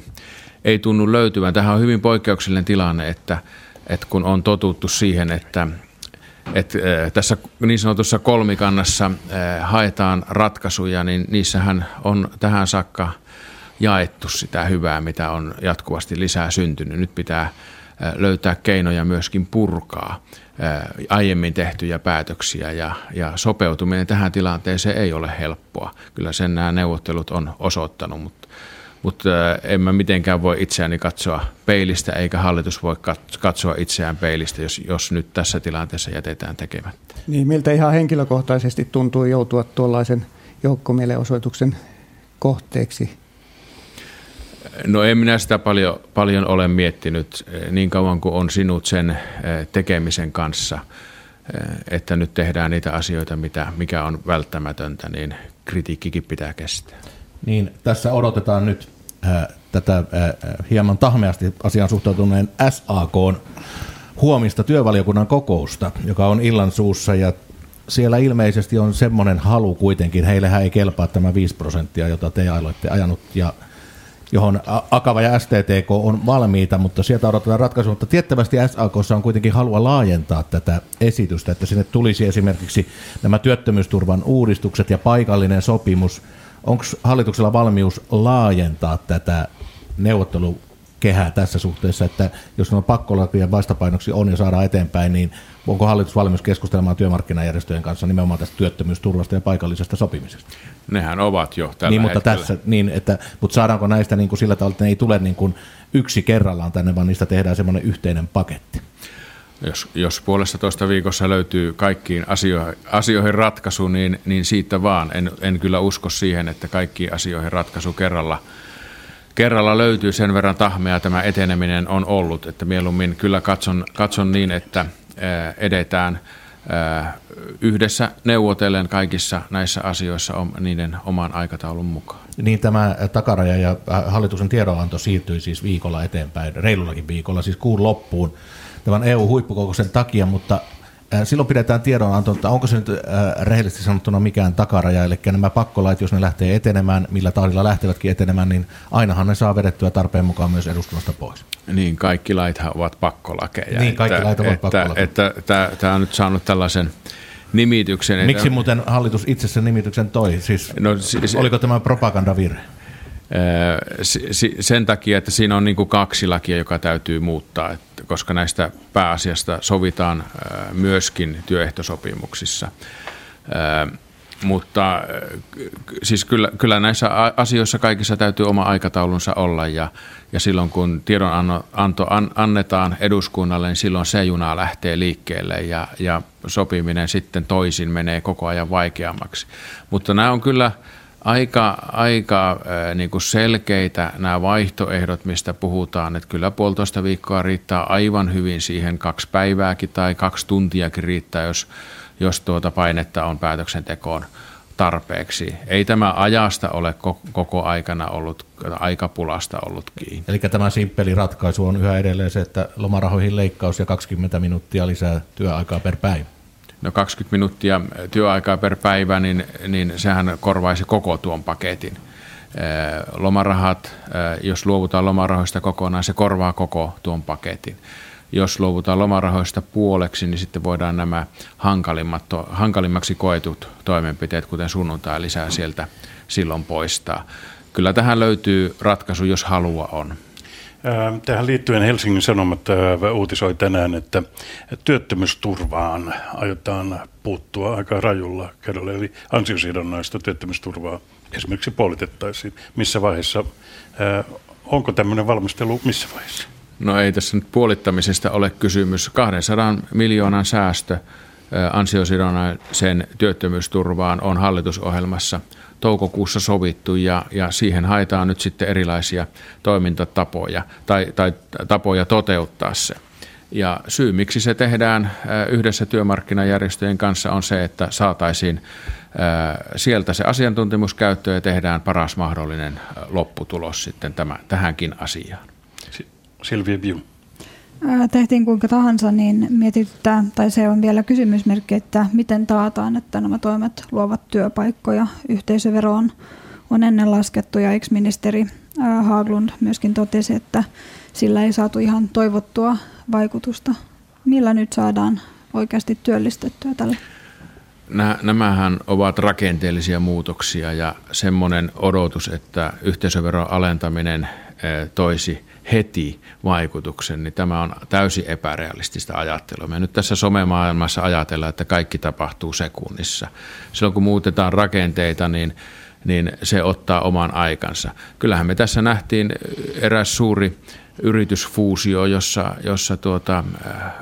ei tunnu löytyvän. Tähän on hyvin poikkeuksellinen tilanne, että, että kun on totuttu siihen, että, että tässä niin sanotussa kolmikannassa haetaan ratkaisuja, niin niissähän on tähän saakka jaettu sitä hyvää, mitä on jatkuvasti lisää syntynyt. Nyt pitää löytää keinoja myöskin purkaa aiemmin tehtyjä päätöksiä ja, ja sopeutuminen tähän tilanteeseen ei ole helppoa. Kyllä sen nämä neuvottelut on osoittanut, mutta, mutta en mä mitenkään voi itseäni katsoa peilistä eikä hallitus voi katsoa itseään peilistä, jos, jos nyt tässä tilanteessa jätetään tekemättä. Niin, miltä ihan henkilökohtaisesti tuntuu joutua tuollaisen joukkomielenosoituksen kohteeksi? No en minä sitä paljon, paljon ole miettinyt niin kauan kuin on sinut sen tekemisen kanssa, että nyt tehdään niitä asioita, mitä, mikä on välttämätöntä, niin kritiikkikin pitää kestää. Niin, tässä odotetaan nyt äh, tätä äh, hieman tahmeasti asiaan suhtautuneen SAK huomista työvaliokunnan kokousta, joka on illan suussa ja siellä ilmeisesti on semmoinen halu kuitenkin, heillehän ei kelpaa tämä 5 prosenttia, jota te olette ajanut ja johon Akava ja STTK on valmiita, mutta sieltä odotetaan ratkaisua. Mutta tiettävästi SAKssa on kuitenkin halua laajentaa tätä esitystä, että sinne tulisi esimerkiksi nämä työttömyysturvan uudistukset ja paikallinen sopimus. Onko hallituksella valmius laajentaa tätä neuvottelu kehää tässä suhteessa, että jos on pakkolakien vastapainoksi on ja saadaan eteenpäin, niin onko hallitus valmis keskustelemaan työmarkkinajärjestöjen kanssa nimenomaan tästä työttömyysturvasta ja paikallisesta sopimisesta? Nehän ovat jo tällä niin, mutta, hetkellä. tässä, niin, että, mutta saadaanko näistä niin kuin sillä tavalla, että ne ei tule niin kuin yksi kerrallaan tänne, vaan niistä tehdään semmoinen yhteinen paketti? Jos, jos puolesta toista viikossa löytyy kaikkiin asioihin, asioihin ratkaisu, niin, niin siitä vaan. En, en kyllä usko siihen, että kaikkiin asioihin ratkaisu kerralla – kerralla löytyy sen verran tahmea tämä eteneminen on ollut, että mieluummin kyllä katson, katson niin, että edetään yhdessä neuvotellen kaikissa näissä asioissa niiden oman aikataulun mukaan. Niin tämä takaraja ja hallituksen tiedonanto siirtyi siis viikolla eteenpäin, reilullakin viikolla, siis kuun loppuun tämän EU-huippukokouksen takia, mutta Silloin pidetään tiedonanto, että onko se nyt rehellisesti sanottuna mikään takaraja, eli nämä pakkolait, jos ne lähtee etenemään, millä tahdilla lähtevätkin etenemään, niin ainahan ne saa vedettyä tarpeen mukaan myös eduskunnasta pois. Niin, kaikki laithan ovat pakkolakeja. Niin, kaikki lait ovat pakkolakeja. Että, että, tämä on nyt saanut tällaisen nimityksen. Miksi muuten hallitus itse sen nimityksen toi? Siis, no, siis, oliko tämä propagandavirhe? Sen takia, että siinä on niin kuin kaksi lakia, joka täytyy muuttaa, että koska näistä pääasiasta sovitaan myöskin työehtosopimuksissa. Mutta siis kyllä, kyllä näissä asioissa kaikissa täytyy oma aikataulunsa olla ja, ja silloin kun tiedonanto annetaan eduskunnalle, niin silloin se juna lähtee liikkeelle ja, ja sopiminen sitten toisin menee koko ajan vaikeammaksi. Mutta nämä on kyllä – aika, aika niin kuin selkeitä nämä vaihtoehdot, mistä puhutaan, että kyllä puolitoista viikkoa riittää aivan hyvin siihen, kaksi päivääkin tai kaksi tuntiakin riittää, jos, jos tuota painetta on päätöksentekoon tarpeeksi. Ei tämä ajasta ole koko aikana ollut, aikapulasta ollut kiinni. Eli tämä simppeli ratkaisu on yhä edelleen se, että lomarahoihin leikkaus ja 20 minuuttia lisää työaikaa per päivä no 20 minuuttia työaikaa per päivä, niin, niin sehän korvaisi koko tuon paketin. Lomarahat, jos luovutaan lomarahoista kokonaan, se korvaa koko tuon paketin. Jos luovutaan lomarahoista puoleksi, niin sitten voidaan nämä hankalimmat, hankalimmaksi koetut toimenpiteet, kuten sunnuntai lisää sieltä silloin poistaa. Kyllä tähän löytyy ratkaisu, jos halua on. Tähän liittyen Helsingin Sanomat uutisoi tänään, että työttömyysturvaan aiotaan puuttua aika rajulla kerralla, eli ansiosidonnaista työttömyysturvaa esimerkiksi puolitettaisiin. Missä vaiheessa, onko tämmöinen valmistelu missä vaiheessa? No ei tässä nyt puolittamisesta ole kysymys. 200 miljoonan säästö ansiosidonnaisen työttömyysturvaan on hallitusohjelmassa – toukokuussa sovittu ja, ja siihen haetaan nyt sitten erilaisia toimintatapoja tai, tai tapoja toteuttaa se. Ja syy, miksi se tehdään äh, yhdessä työmarkkinajärjestöjen kanssa, on se, että saataisiin äh, sieltä se asiantuntemus käyttöön ja tehdään paras mahdollinen äh, lopputulos sitten tämä, tähänkin asiaan. Silvia Biu tehtiin kuinka tahansa, niin mietityttää, tai se on vielä kysymysmerkki, että miten taataan, että nämä toimet luovat työpaikkoja. Yhteisövero on, on ennen laskettu ja ex-ministeri Haaglund myöskin totesi, että sillä ei saatu ihan toivottua vaikutusta. Millä nyt saadaan oikeasti työllistettyä tällä? Nämähän ovat rakenteellisia muutoksia ja semmoinen odotus, että yhteisöveron alentaminen toisi heti vaikutuksen, niin tämä on täysin epärealistista ajattelua. Me nyt tässä somemaailmassa ajatellaan, että kaikki tapahtuu sekunnissa. Silloin kun muutetaan rakenteita, niin, niin se ottaa oman aikansa. Kyllähän me tässä nähtiin eräs suuri yritysfuusio, jossa, jossa tuota,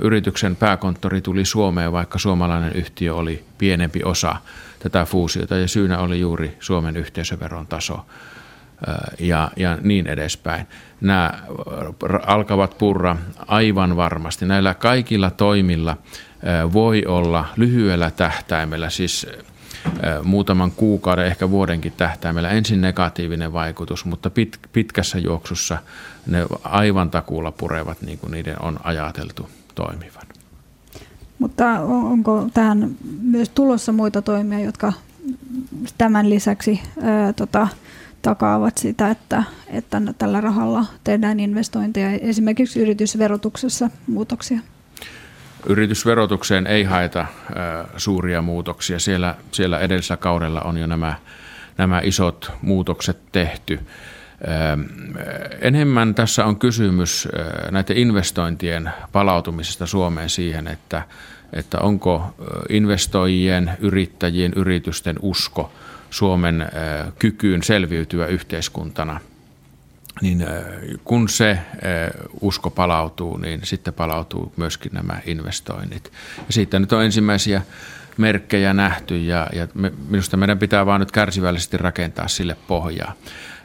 yrityksen pääkonttori tuli Suomeen, vaikka suomalainen yhtiö oli pienempi osa tätä fuusiota, ja syynä oli juuri Suomen yhteisöveron taso ja, ja niin edespäin. Nämä alkavat purra aivan varmasti. Näillä kaikilla toimilla voi olla lyhyellä tähtäimellä, siis muutaman kuukauden, ehkä vuodenkin tähtäimellä ensin negatiivinen vaikutus, mutta pit, pitkässä juoksussa ne aivan takuulla purevat niin kuin niiden on ajateltu toimivan. Mutta onko tähän myös tulossa muita toimia, jotka tämän lisäksi ää, tota, takaavat sitä, että, että tällä rahalla tehdään investointeja, esimerkiksi yritysverotuksessa muutoksia? Yritysverotukseen ei haeta suuria muutoksia. Siellä, siellä edellisellä kaudella on jo nämä, nämä isot muutokset tehty. Enemmän tässä on kysymys näiden investointien palautumisesta Suomeen siihen, että, että onko investoijien, yrittäjien, yritysten usko – Suomen kykyyn selviytyä yhteiskuntana, niin kun se usko palautuu, niin sitten palautuu myöskin nämä investoinnit. Ja siitä nyt on ensimmäisiä merkkejä nähty ja, ja me, minusta meidän pitää vaan nyt kärsivällisesti rakentaa sille pohjaa.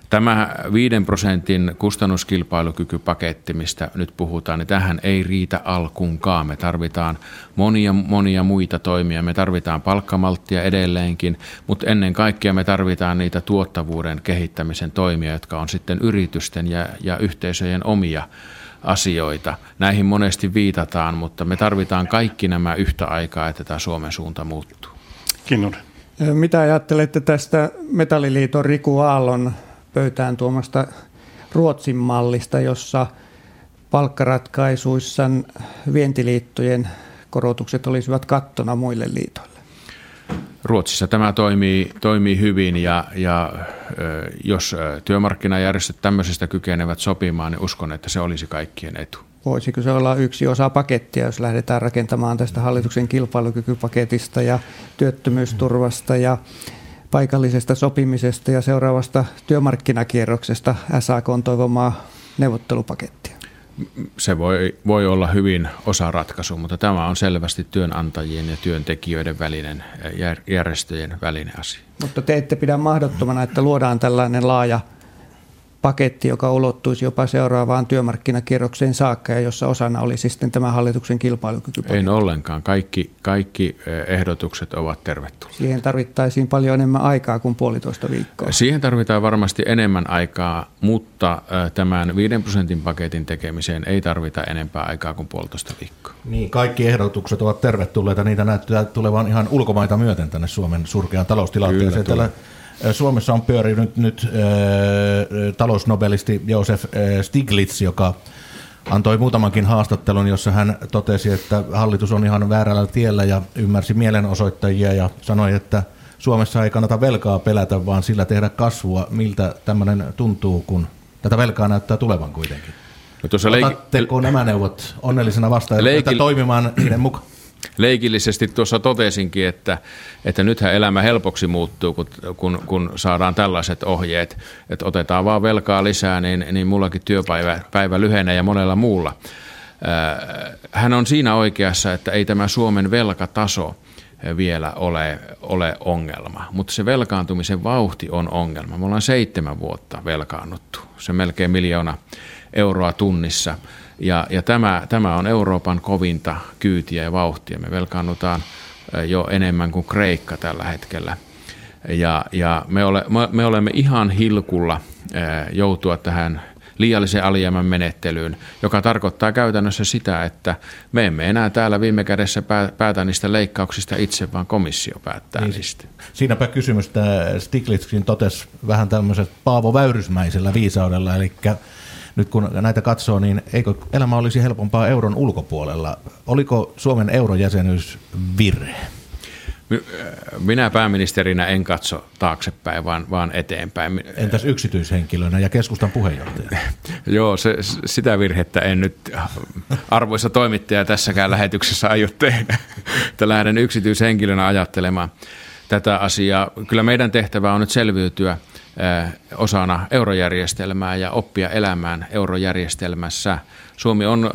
Tämä 5 prosentin kustannuskilpailukykypaketti, mistä nyt puhutaan, niin tähän ei riitä alkuunkaan. Me tarvitaan monia, monia muita toimia. Me tarvitaan palkkamalttia edelleenkin, mutta ennen kaikkea me tarvitaan niitä tuottavuuden kehittämisen toimia, jotka on sitten yritysten ja, ja yhteisöjen omia asioita. Näihin monesti viitataan, mutta me tarvitaan kaikki nämä yhtä aikaa, että tämä Suomen suunta muuttuu. Kinnunen. Mitä ajattelette tästä Metalliliiton Riku Aallon pöytään tuomasta Ruotsin mallista, jossa palkkaratkaisuissa vientiliittojen korotukset olisivat kattona muille liitoille? Ruotsissa tämä toimii, toimii hyvin ja, ja jos työmarkkinajärjestöt tämmöisestä kykenevät sopimaan, niin uskon, että se olisi kaikkien etu. Voisiko se olla yksi osa pakettia, jos lähdetään rakentamaan tästä hallituksen kilpailukykypaketista ja työttömyysturvasta ja paikallisesta sopimisesta ja seuraavasta työmarkkinakierroksesta SAK on toivomaa neuvottelupakettia? Se voi, voi olla hyvin osa ratkaisu, mutta tämä on selvästi työnantajien ja työntekijöiden välinen, järjestöjen välinen asia. Mutta te ette pidä mahdottomana, että luodaan tällainen laaja paketti, joka ulottuisi jopa seuraavaan työmarkkinakierrokseen saakka ja jossa osana olisi sitten tämä hallituksen kilpailukykypaketti. Ei ollenkaan. Kaikki, kaikki eh, ehdotukset ovat tervetulleet. Siihen tarvittaisiin paljon enemmän aikaa kuin puolitoista viikkoa. Siihen tarvitaan varmasti enemmän aikaa, mutta eh, tämän 5 prosentin paketin tekemiseen ei tarvita enempää aikaa kuin puolitoista viikkoa. Niin, kaikki ehdotukset ovat tervetulleita. Niitä näyttää tulevan ihan ulkomaita myöten tänne Suomen surkean taloustilanteeseen. Kyllä, Suomessa on pyörinyt nyt äh, talousnobelisti Josef Stiglitz, joka antoi muutamankin haastattelun, jossa hän totesi, että hallitus on ihan väärällä tiellä ja ymmärsi mielenosoittajia ja sanoi, että Suomessa ei kannata velkaa pelätä, vaan sillä tehdä kasvua. Miltä tämmöinen tuntuu, kun tätä velkaa näyttää tulevan kuitenkin? No Otatteko nämä neuvot onnellisena vastaan Leikil... toimimaan niiden mukaan? Leikillisesti tuossa totesinkin, että, että nythän elämä helpoksi muuttuu, kun, kun, kun saadaan tällaiset ohjeet, että otetaan vaan velkaa lisää, niin, niin mullakin työpäivä päivä lyhenee ja monella muulla. Äh, hän on siinä oikeassa, että ei tämä Suomen velkataso vielä ole, ole ongelma, mutta se velkaantumisen vauhti on ongelma. Me ollaan seitsemän vuotta velkaannuttu, se melkein miljoona euroa tunnissa – ja, ja tämä, tämä on Euroopan kovinta kyytiä ja vauhtia. Me velkaannutaan jo enemmän kuin Kreikka tällä hetkellä. Ja, ja me, ole, me olemme ihan hilkulla joutua tähän liiallisen alijäämän menettelyyn, joka tarkoittaa käytännössä sitä, että me emme enää täällä viime kädessä päätä niistä leikkauksista itse, vaan komissio päättää niin, niistä. Siinäpä kysymys, että Stiglitzkin totesi vähän tämmöisellä Paavo Väyrysmäisellä viisaudella, eli nyt kun näitä katsoo, niin eikö elämä olisi helpompaa euron ulkopuolella? Oliko Suomen eurojäsenyys virhe? Minä pääministerinä en katso taaksepäin, vaan, vaan eteenpäin. Entäs yksityishenkilönä ja keskustan puheenjohtajana? Joo, se, sitä virhettä en nyt arvoisa toimittaja tässäkään lähetyksessä aio tehdä, että lähden yksityishenkilönä ajattelemaan tätä asiaa. Kyllä meidän tehtävä on nyt selviytyä osana eurojärjestelmää ja oppia elämään eurojärjestelmässä. Suomi on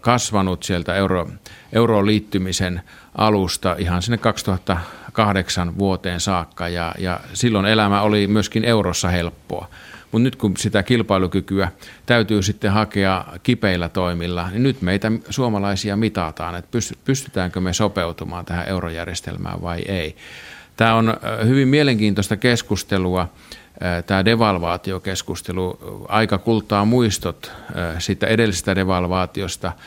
kasvanut sieltä euro, euroon liittymisen alusta ihan sinne 2008 vuoteen saakka ja, ja silloin elämä oli myöskin eurossa helppoa. Mutta nyt kun sitä kilpailukykyä täytyy sitten hakea kipeillä toimilla, niin nyt meitä suomalaisia mitataan, että pystytäänkö me sopeutumaan tähän eurojärjestelmään vai ei. Tämä on hyvin mielenkiintoista keskustelua, tämä devalvaatiokeskustelu. Aika kultaa muistot siitä edellisestä devalvaatiosta –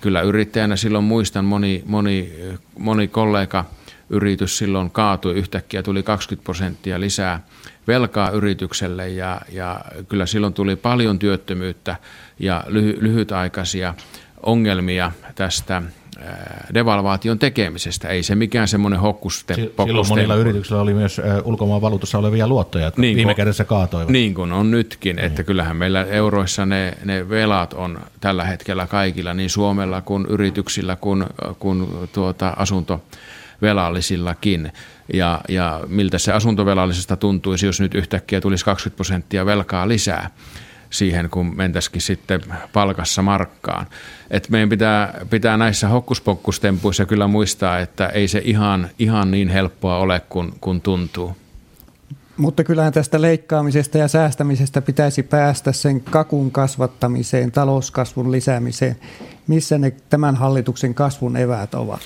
kyllä yrittäjänä silloin muistan moni, moni, moni kollega yritys silloin kaatui yhtäkkiä, tuli 20 prosenttia lisää velkaa yritykselle ja, ja kyllä silloin tuli paljon työttömyyttä ja lyhy, lyhytaikaisia ongelmia tästä devalvaation tekemisestä. Ei se mikään semmoinen hokkus Silloin monilla yrityksillä oli myös ulkomaan valuutassa olevia luottoja, jotka niin viime kun, kädessä kaatoivat. Niin kuin on nytkin, niin. että kyllähän meillä euroissa ne, ne velat on tällä hetkellä kaikilla, niin Suomella kuin yrityksillä kuin, kuin tuota asuntovelallisillakin. Ja, ja miltä se asuntovelallisesta tuntuisi, jos nyt yhtäkkiä tulisi 20 prosenttia velkaa lisää siihen, kun mentäisikin sitten palkassa markkaan. Et meidän pitää, pitää näissä hokkuspokkustempuissa kyllä muistaa, että ei se ihan, ihan niin helppoa ole kuin, kuin tuntuu. Mutta kyllähän tästä leikkaamisesta ja säästämisestä pitäisi päästä sen kakun kasvattamiseen, talouskasvun lisäämiseen. Missä ne tämän hallituksen kasvun eväät ovat?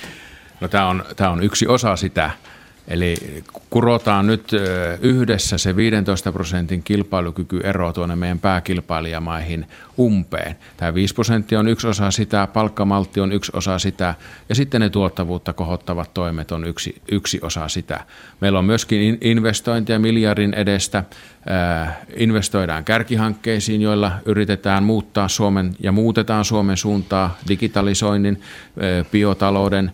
No, tämä, on, tämä on yksi osa sitä Eli kurotaan nyt yhdessä se 15 prosentin kilpailukykyero tuonne meidän pääkilpailijamaihin umpeen. Tämä 5 prosenttia on yksi osa sitä, palkkamaltti on yksi osa sitä ja sitten ne tuottavuutta kohottavat toimet on yksi, yksi osa sitä. Meillä on myöskin investointia miljardin edestä. Investoidaan kärkihankkeisiin, joilla yritetään muuttaa Suomen ja muutetaan Suomen suuntaa digitalisoinnin, biotalouden,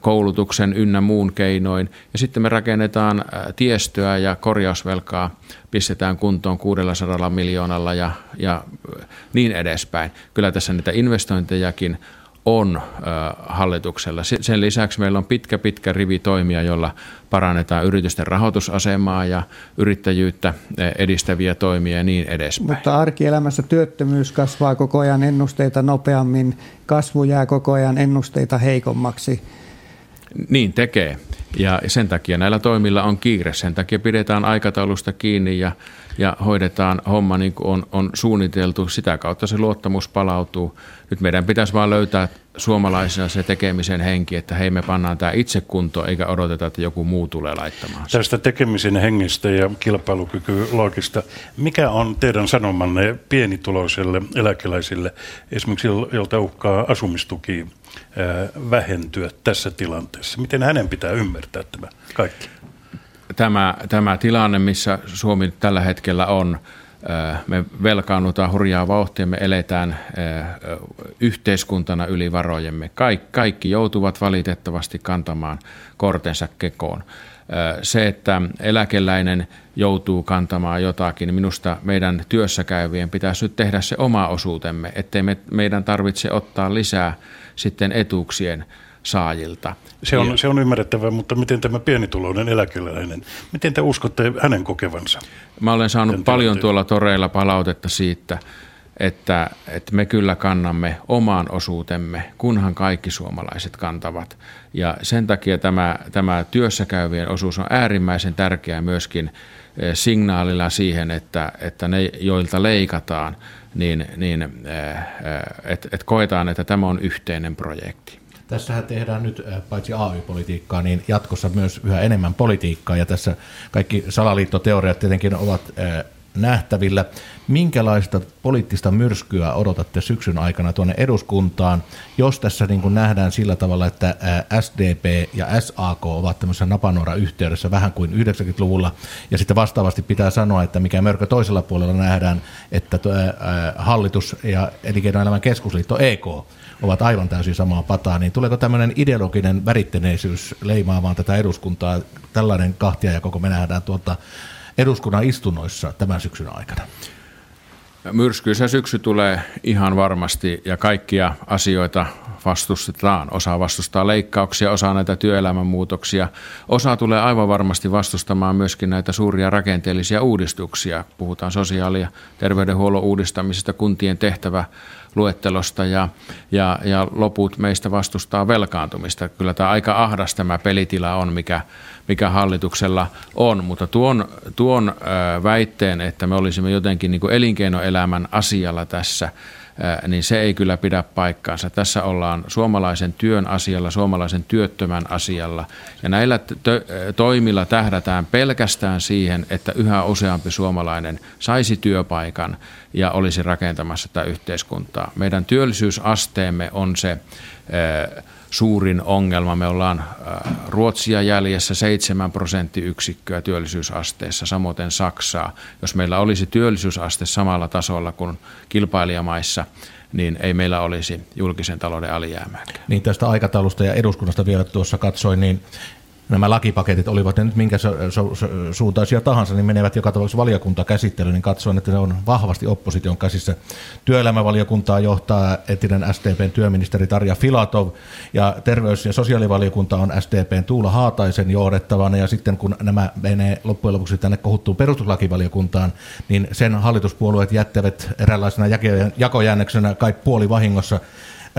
koulutuksen ynnä muun keinoin. Ja sitten me rakennetaan tiestöä ja korjausvelkaa pistetään kuntoon 600 miljoonalla ja, ja niin edespäin. Kyllä tässä niitä investointejakin on hallituksella. Sen lisäksi meillä on pitkä, pitkä rivi toimia, jolla parannetaan yritysten rahoitusasemaa ja yrittäjyyttä edistäviä toimia ja niin edespäin. Mutta arkielämässä työttömyys kasvaa koko ajan ennusteita nopeammin, kasvu jää koko ajan ennusteita heikommaksi. Niin tekee. Ja sen takia näillä toimilla on kiire. Sen takia pidetään aikataulusta kiinni ja, ja hoidetaan homma niin kuin on, on suunniteltu. Sitä kautta se luottamus palautuu. Nyt meidän pitäisi vaan löytää suomalaisina se tekemisen henki, että hei me pannaan tämä itse kuntoon eikä odoteta, että joku muu tulee laittamaan. Tästä tekemisen hengestä ja kilpailukykyloogista. Mikä on teidän sanomanne pienituloiselle eläkeläisille, esimerkiksi jolta uhkaa asumistuki vähentyä tässä tilanteessa? Miten hänen pitää ymmärtää tämä kaikki? Tämä, tämä tilanne, missä Suomi tällä hetkellä on, me velkaannutaan hurjaa vauhtia, me eletään yhteiskuntana yli varojemme. Kaik, kaikki joutuvat valitettavasti kantamaan kortensa kekoon. Se, että eläkeläinen joutuu kantamaan jotakin, minusta meidän työssä käyvien pitäisi nyt tehdä se oma osuutemme, ettei me, meidän tarvitse ottaa lisää sitten etuuksien saajilta. Se on, se on ymmärrettävää, mutta miten tämä pienituloinen eläkeläinen, miten te uskotte hänen kokevansa? Mä olen saanut paljon tuolla toreilla palautetta siitä, että, että me kyllä kannamme omaan osuutemme, kunhan kaikki suomalaiset kantavat. Ja sen takia tämä, tämä työssäkäyvien osuus on äärimmäisen tärkeä myöskin eh, signaalilla siihen, että, että ne, joilta leikataan, niin, niin eh, eh, että et koetaan, että tämä on yhteinen projekti. Tässähän tehdään nyt paitsi AY-politiikkaa, niin jatkossa myös yhä enemmän politiikkaa, ja tässä kaikki salaliittoteoriat tietenkin ovat nähtävillä. Minkälaista poliittista myrskyä odotatte syksyn aikana tuonne eduskuntaan, jos tässä niin kuin nähdään sillä tavalla, että SDP ja SAK ovat tämmöisessä napanuora-yhteydessä vähän kuin 90-luvulla, ja sitten vastaavasti pitää sanoa, että mikä mörkö toisella puolella nähdään, että hallitus ja elinkeinoelämän keskusliitto EK ovat aivan täysin samaa pataa, niin tuleeko tämmöinen ideologinen värittäneisyys leimaamaan tätä eduskuntaa, tällainen kahtiajako, kun me nähdään tuolta eduskunnan istunnoissa tämän syksyn aikana? Myrskyisä syksy tulee ihan varmasti ja kaikkia asioita vastustetaan. Osa vastustaa leikkauksia, osa näitä työelämän muutoksia. Osa tulee aivan varmasti vastustamaan myöskin näitä suuria rakenteellisia uudistuksia. Puhutaan sosiaali- ja terveydenhuollon uudistamisesta, kuntien tehtävä luettelosta ja, ja, ja loput meistä vastustaa velkaantumista. Kyllä tämä aika ahdas tämä pelitila on, mikä, mikä hallituksella on, mutta tuon, tuon väitteen, että me olisimme jotenkin niin kuin elinkeinoelämän asialla tässä, niin se ei kyllä pidä paikkaansa. Tässä ollaan suomalaisen työn asialla, suomalaisen työttömän asialla. Ja näillä toimilla tähdätään pelkästään siihen, että yhä useampi suomalainen saisi työpaikan ja olisi rakentamassa tätä yhteiskuntaa. Meidän työllisyysasteemme on se suurin ongelma. Me ollaan Ruotsia jäljessä 7 prosenttiyksikköä työllisyysasteessa, samoin Saksaa. Jos meillä olisi työllisyysaste samalla tasolla kuin kilpailijamaissa, niin ei meillä olisi julkisen talouden alijäämää. Niin tästä aikataulusta ja eduskunnasta vielä tuossa katsoin, niin nämä lakipaketit, olivat ne nyt minkä suuntaisia tahansa, niin menevät joka tapauksessa valiokuntakäsittelyyn, niin katsoin, että se on vahvasti opposition käsissä. Työelämävaliokuntaa johtaa etinen SDPn työministeri Tarja Filatov, ja terveys- ja sosiaalivaliokunta on SDPn Tuula Haataisen johdettavana, ja sitten kun nämä menee loppujen lopuksi tänne kohuttuun perustuslakivaliokuntaan, niin sen hallituspuolueet jättävät eräänlaisena jakojäännöksenä kai puoli vahingossa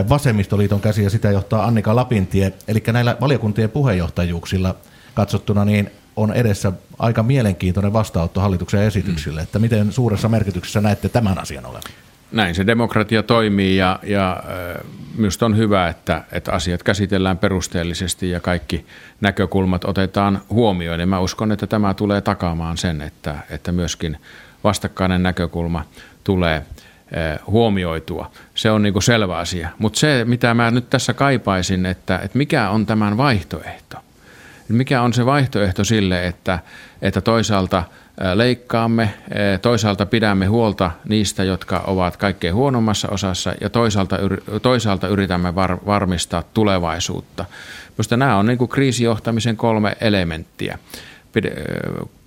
Vasemmistoliiton käsi ja sitä johtaa Annika Lapintie. Eli näillä valiokuntien puheenjohtajuuksilla katsottuna niin on edessä aika mielenkiintoinen vastaanotto hallituksen esityksille. Mm. Että miten suuressa merkityksessä näette tämän asian olevan? Näin se demokratia toimii ja, ja minusta on hyvä, että, että asiat käsitellään perusteellisesti ja kaikki näkökulmat otetaan huomioon. Ja mä uskon, että tämä tulee takaamaan sen, että, että myöskin vastakkainen näkökulma tulee huomioitua. Se on niin selvä asia. Mutta se, mitä mä nyt tässä kaipaisin, että, että mikä on tämän vaihtoehto? Mikä on se vaihtoehto sille, että, että toisaalta eh, leikkaamme, eh, toisaalta pidämme huolta niistä, jotka ovat kaikkein huonommassa osassa ja toisaalta, toisaalta yritämme var, varmistaa tulevaisuutta. Minusta nämä on niin kuin kriisijohtamisen kolme elementtiä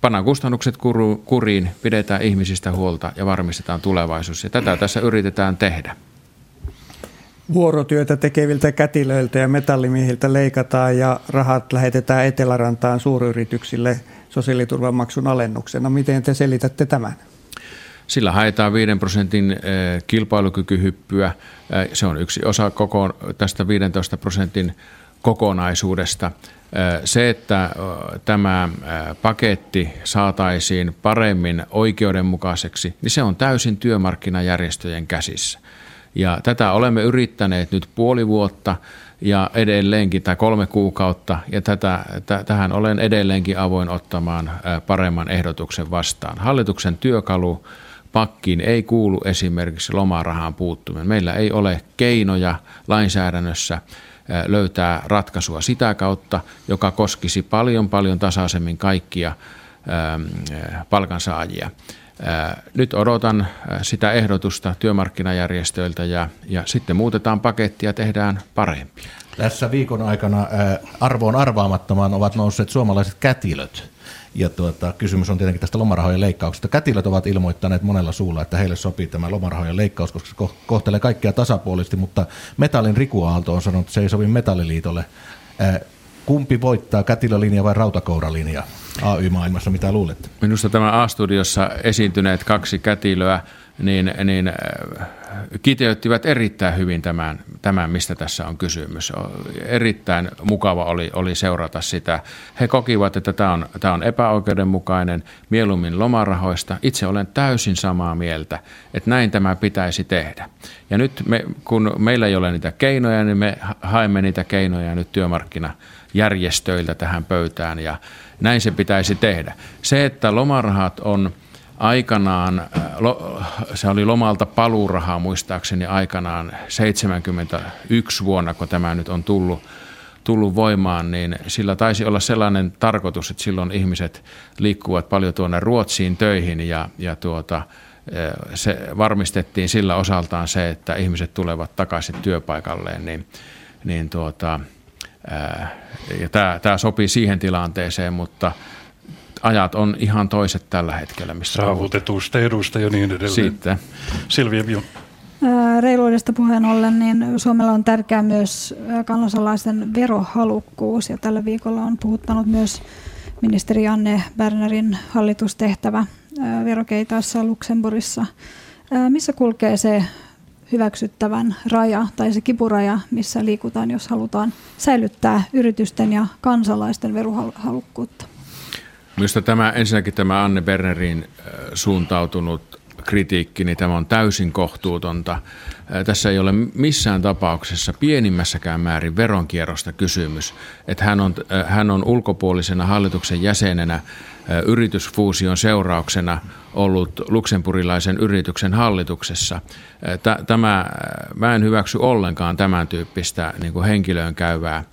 pannaan kustannukset kuriin, pidetään ihmisistä huolta ja varmistetaan tulevaisuus. Ja tätä tässä yritetään tehdä. Vuorotyötä tekeviltä kätilöiltä ja metallimiehiltä leikataan ja rahat lähetetään Etelärantaan suuryrityksille sosiaaliturvamaksun alennuksena. Miten te selitätte tämän? Sillä haetaan 5 prosentin eh, kilpailukykyhyppyä. Eh, se on yksi osa koko tästä 15 prosentin kokonaisuudesta. Se, että tämä paketti saataisiin paremmin oikeudenmukaiseksi, niin se on täysin työmarkkinajärjestöjen käsissä. Ja tätä olemme yrittäneet nyt puoli vuotta ja edelleenkin, tai kolme kuukautta, ja tätä, t- tähän olen edelleenkin avoin ottamaan paremman ehdotuksen vastaan. Hallituksen työkalu pakkiin ei kuulu esimerkiksi lomarahan puuttuminen. Meillä ei ole keinoja lainsäädännössä löytää ratkaisua sitä kautta, joka koskisi paljon paljon tasaisemmin kaikkia palkansaajia. Nyt odotan sitä ehdotusta työmarkkinajärjestöiltä ja, ja sitten muutetaan pakettia ja tehdään parempi. Tässä viikon aikana arvoon arvaamattomaan ovat nousseet suomalaiset kätilöt. Ja tuota, kysymys on tietenkin tästä lomarahojen leikkauksesta. Kätilöt ovat ilmoittaneet monella suulla, että heille sopii tämä lomarahojen leikkaus, koska se kohtelee kaikkia tasapuolisesti, mutta Metallin Riku Aalto on sanonut, että se ei sovi Metalliliitolle. Kumpi voittaa, kätilölinja vai rautakouralinja AY-maailmassa, mitä luulette? Minusta tämä A-studiossa esiintyneet kaksi kätilöä niin, niin äh, kiteyttivät erittäin hyvin tämän, tämän, mistä tässä on kysymys. Erittäin mukava oli, oli seurata sitä. He kokivat, että tämä on, tämä on epäoikeudenmukainen, mieluummin lomarahoista. Itse olen täysin samaa mieltä, että näin tämä pitäisi tehdä. Ja nyt me, kun meillä ei ole niitä keinoja, niin me haemme niitä keinoja nyt työmarkkinajärjestöiltä tähän pöytään ja näin se pitäisi tehdä. Se, että lomarahat on aikanaan, se oli lomalta paluurahaa muistaakseni aikanaan 71 vuonna, kun tämä nyt on tullut, tullut voimaan, niin sillä taisi olla sellainen tarkoitus, että silloin ihmiset liikkuvat paljon tuonne Ruotsiin töihin ja, ja tuota, se varmistettiin sillä osaltaan se, että ihmiset tulevat takaisin työpaikalleen, niin, niin tuota, ja tämä, tämä sopii siihen tilanteeseen, mutta ajat on ihan toiset tällä hetkellä. Missä Saavutetusta edusta ja niin edelleen. Sitten. Silvia Bio. Reiluudesta puheen ollen, niin Suomella on tärkeää myös kansalaisten verohalukkuus ja tällä viikolla on puhuttanut myös ministeri Anne Bernerin hallitustehtävä verokeitaassa Luxemburgissa. Missä kulkee se hyväksyttävän raja tai se kipuraja, missä liikutaan, jos halutaan säilyttää yritysten ja kansalaisten verohalukkuutta? Minusta tämä, ensinnäkin tämä Anne Bernerin suuntautunut kritiikki, niin tämä on täysin kohtuutonta. Tässä ei ole missään tapauksessa pienimmässäkään määrin veronkierrosta kysymys. Että hän, on, hän on ulkopuolisena hallituksen jäsenenä yritysfuusion seurauksena ollut luksemburilaisen yrityksen hallituksessa. Tämä, mä en hyväksy ollenkaan tämän tyyppistä niin kuin henkilöön käyvää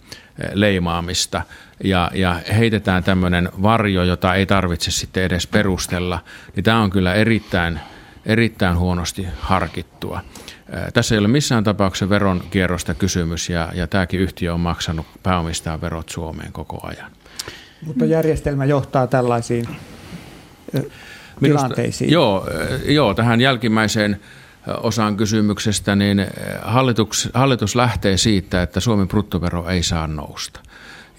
leimaamista ja, ja heitetään tämmöinen varjo, jota ei tarvitse sitten edes perustella, niin tämä on kyllä erittäin, erittäin huonosti harkittua. Tässä ei ole missään tapauksessa veronkierrosta kysymys ja, ja tämäkin yhtiö on maksanut pääomistaa verot Suomeen koko ajan. Mutta järjestelmä johtaa tällaisiin tilanteisiin. Minusta, joo, joo, tähän jälkimmäiseen osaan kysymyksestä, niin hallitus, hallitus lähtee siitä, että Suomen bruttovero ei saa nousta.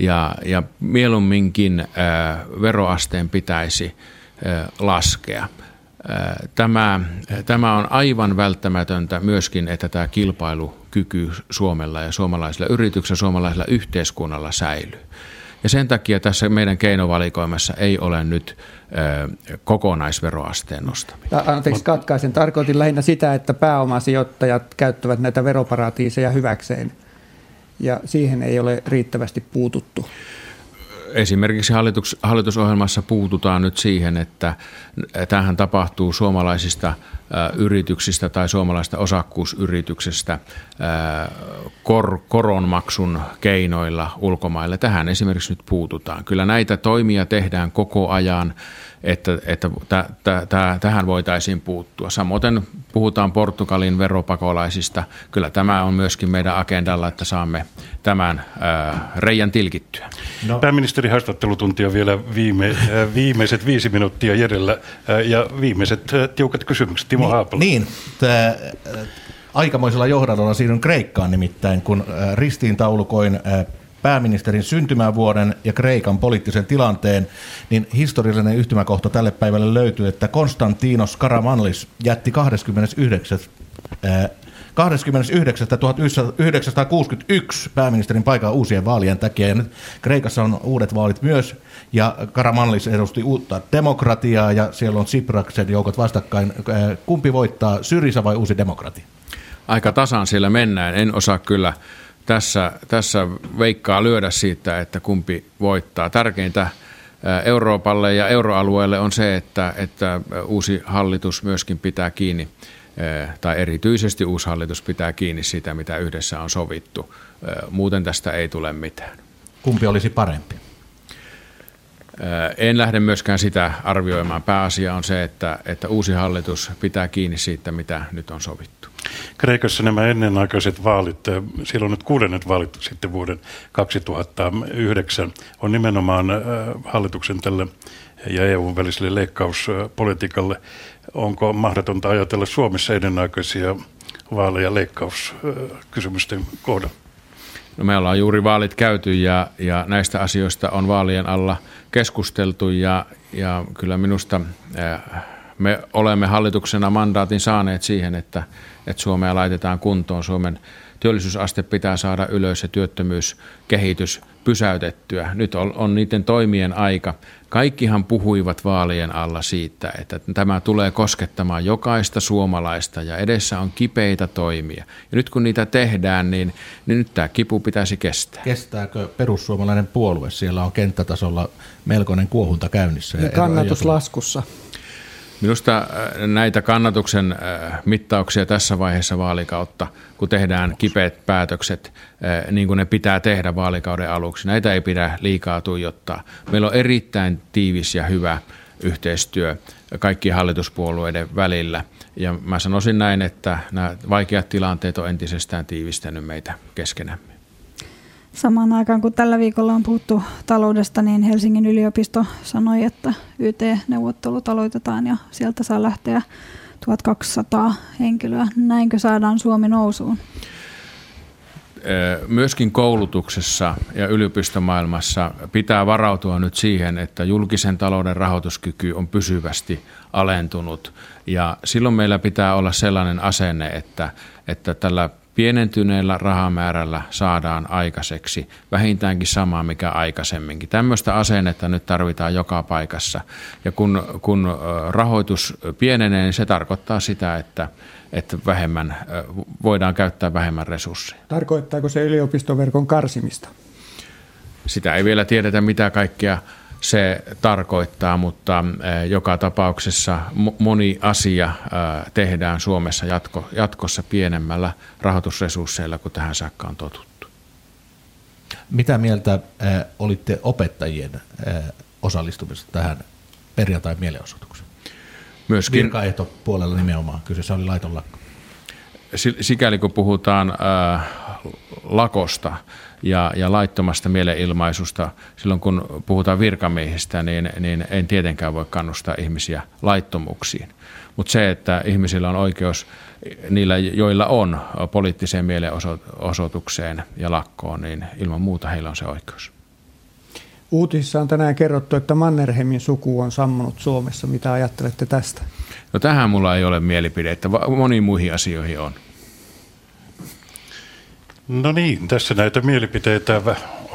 Ja, ja mieluumminkin äh, veroasteen pitäisi äh, laskea. Äh, tämä, tämä on aivan välttämätöntä myöskin, että tämä kilpailukyky Suomella ja suomalaisilla yrityksillä, suomalaisilla yhteiskunnalla säilyy. Ja sen takia tässä meidän keinovalikoimassa ei ole nyt ö, kokonaisveroasteen nostaminen. Anteeksi katkaisen. Tarkoitin lähinnä sitä, että pääomasijoittajat käyttävät näitä veroparatiiseja hyväkseen. Ja siihen ei ole riittävästi puututtu. Esimerkiksi hallitus, hallitusohjelmassa puututaan nyt siihen, että tähän tapahtuu suomalaisista yrityksistä tai suomalaista osakkuusyrityksestä kor, koronmaksun keinoilla ulkomaille. Tähän esimerkiksi nyt puututaan. Kyllä näitä toimia tehdään koko ajan että, että tä, tä, tä, tähän voitaisiin puuttua. Samoin puhutaan Portugalin veropakolaisista. Kyllä tämä on myöskin meidän agendalla, että saamme tämän ää, reijän tilkittyä. No. Pääministeri haastattelutunti on vielä viime, äh, viimeiset viisi minuuttia jäljellä äh, ja viimeiset äh, tiukat kysymykset. Timo niin, Haapala. Niin, tää, äh, aikamoisella johdannolla siirryn Kreikkaan nimittäin, kun äh, ristiintaulukoin äh, pääministerin syntymävuoden ja Kreikan poliittisen tilanteen, niin historiallinen yhtymäkohta tälle päivälle löytyy, että Konstantinos Karamanlis jätti 29. 29. 1961 pääministerin paikan uusien vaalien takia. Ja nyt Kreikassa on uudet vaalit myös, ja Karamanlis edusti uutta demokratiaa, ja siellä on Tsipraksen joukot vastakkain. Kumpi voittaa, Syrisa vai uusi demokratia? Aika tasan siellä mennään. En osaa kyllä tässä, tässä veikkaa lyödä siitä, että kumpi voittaa. Tärkeintä Euroopalle ja euroalueelle on se, että, että uusi hallitus myöskin pitää kiinni, tai erityisesti uusi hallitus pitää kiinni siitä, mitä yhdessä on sovittu. Muuten tästä ei tule mitään. Kumpi olisi parempi? En lähde myöskään sitä arvioimaan. Pääasia on se, että, että uusi hallitus pitää kiinni siitä, mitä nyt on sovittu. Kreikassa nämä ennenaikaiset vaalit, silloin nyt kuudennet vaalit sitten vuoden 2009, on nimenomaan hallituksen tälle ja EUn väliselle leikkauspolitiikalle. Onko mahdotonta ajatella Suomessa ennenaikaisia vaaleja leikkauskysymysten kohdalla? No me ollaan juuri vaalit käyty ja, ja näistä asioista on vaalien alla keskusteltu ja, ja kyllä minusta äh, me olemme hallituksena mandaatin saaneet siihen, että, että Suomea laitetaan kuntoon. Suomen työllisyysaste pitää saada ylös ja työttömyyskehitys pysäytettyä. Nyt on, on niiden toimien aika. Kaikkihan puhuivat vaalien alla siitä, että tämä tulee koskettamaan jokaista suomalaista ja edessä on kipeitä toimia. Ja nyt kun niitä tehdään, niin, niin nyt tämä kipu pitäisi kestää. Kestääkö perussuomalainen puolue? Siellä on kenttätasolla melkoinen kuohunta käynnissä. Ja kannatus laskussa. Minusta äh, näitä kannatuksen äh, mittauksia tässä vaiheessa vaalikautta, kun tehdään kipeät päätökset, äh, niin kuin ne pitää tehdä vaalikauden aluksi, näitä ei pidä liikaa tuijottaa. Meillä on erittäin tiivis ja hyvä yhteistyö kaikkien hallituspuolueiden välillä. Ja mä sanoisin näin, että nämä vaikeat tilanteet on entisestään tiivistänyt meitä keskenämme. Samaan aikaan kun tällä viikolla on puhuttu taloudesta, niin Helsingin yliopisto sanoi, että YT-neuvottelut aloitetaan ja sieltä saa lähteä 1200 henkilöä. Näinkö saadaan Suomi nousuun? Myöskin koulutuksessa ja yliopistomaailmassa pitää varautua nyt siihen, että julkisen talouden rahoituskyky on pysyvästi alentunut. Ja silloin meillä pitää olla sellainen asenne, että, että tällä pienentyneellä rahamäärällä saadaan aikaiseksi vähintäänkin samaa, mikä aikaisemminkin. Tämmöistä asennetta nyt tarvitaan joka paikassa. Ja kun, kun rahoitus pienenee, niin se tarkoittaa sitä, että, että vähemmän, voidaan käyttää vähemmän resursseja. Tarkoittaako se yliopistoverkon karsimista? Sitä ei vielä tiedetä, mitä kaikkea se tarkoittaa, mutta eh, joka tapauksessa moni asia eh, tehdään Suomessa jatko, jatkossa pienemmällä rahoitusresursseilla kuin tähän saakka on totuttu. Mitä mieltä äh, olitte opettajien äh, osallistumisesta tähän perjantai mielenosoitukseen? Myöskin puolella nimenomaan, kyseessä oli laiton lakko. Sikäli kun puhutaan äh, lakosta, ja, ja laittomasta mielenilmaisusta. Silloin kun puhutaan virkamiehistä, niin, niin en tietenkään voi kannustaa ihmisiä laittomuuksiin. Mutta se, että ihmisillä on oikeus, niillä joilla on poliittiseen mielenosoitukseen ja lakkoon, niin ilman muuta heillä on se oikeus. Uutisissa on tänään kerrottu, että Mannerheimin suku on sammunut Suomessa. Mitä ajattelette tästä? No tähän mulla ei ole mielipidettä. Moniin muihin asioihin on. No niin, tässä näitä mielipiteitä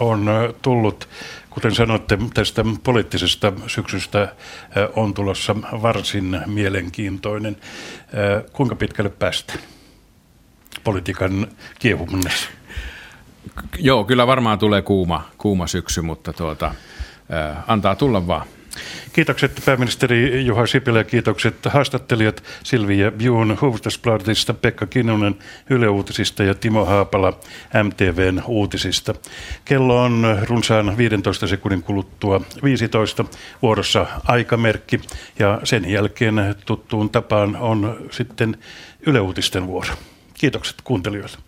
on tullut. Kuten sanoitte, tästä poliittisesta syksystä on tulossa varsin mielenkiintoinen. Kuinka pitkälle päästä politiikan kiehumisessa? Joo, kyllä varmaan tulee kuuma, kuuma syksy, mutta tuota, antaa tulla vaan. Kiitokset pääministeri Juha Sipilä kiitokset haastattelijat Silvia Bjun Hufvudstadsbladetista, Pekka Kinnunen Yle Uutisista ja Timo Haapala MTVn uutisista. Kello on runsaan 15 sekunnin kuluttua 15 vuorossa aikamerkki ja sen jälkeen tuttuun tapaan on sitten Yle Uutisten vuoro. Kiitokset kuuntelijoille.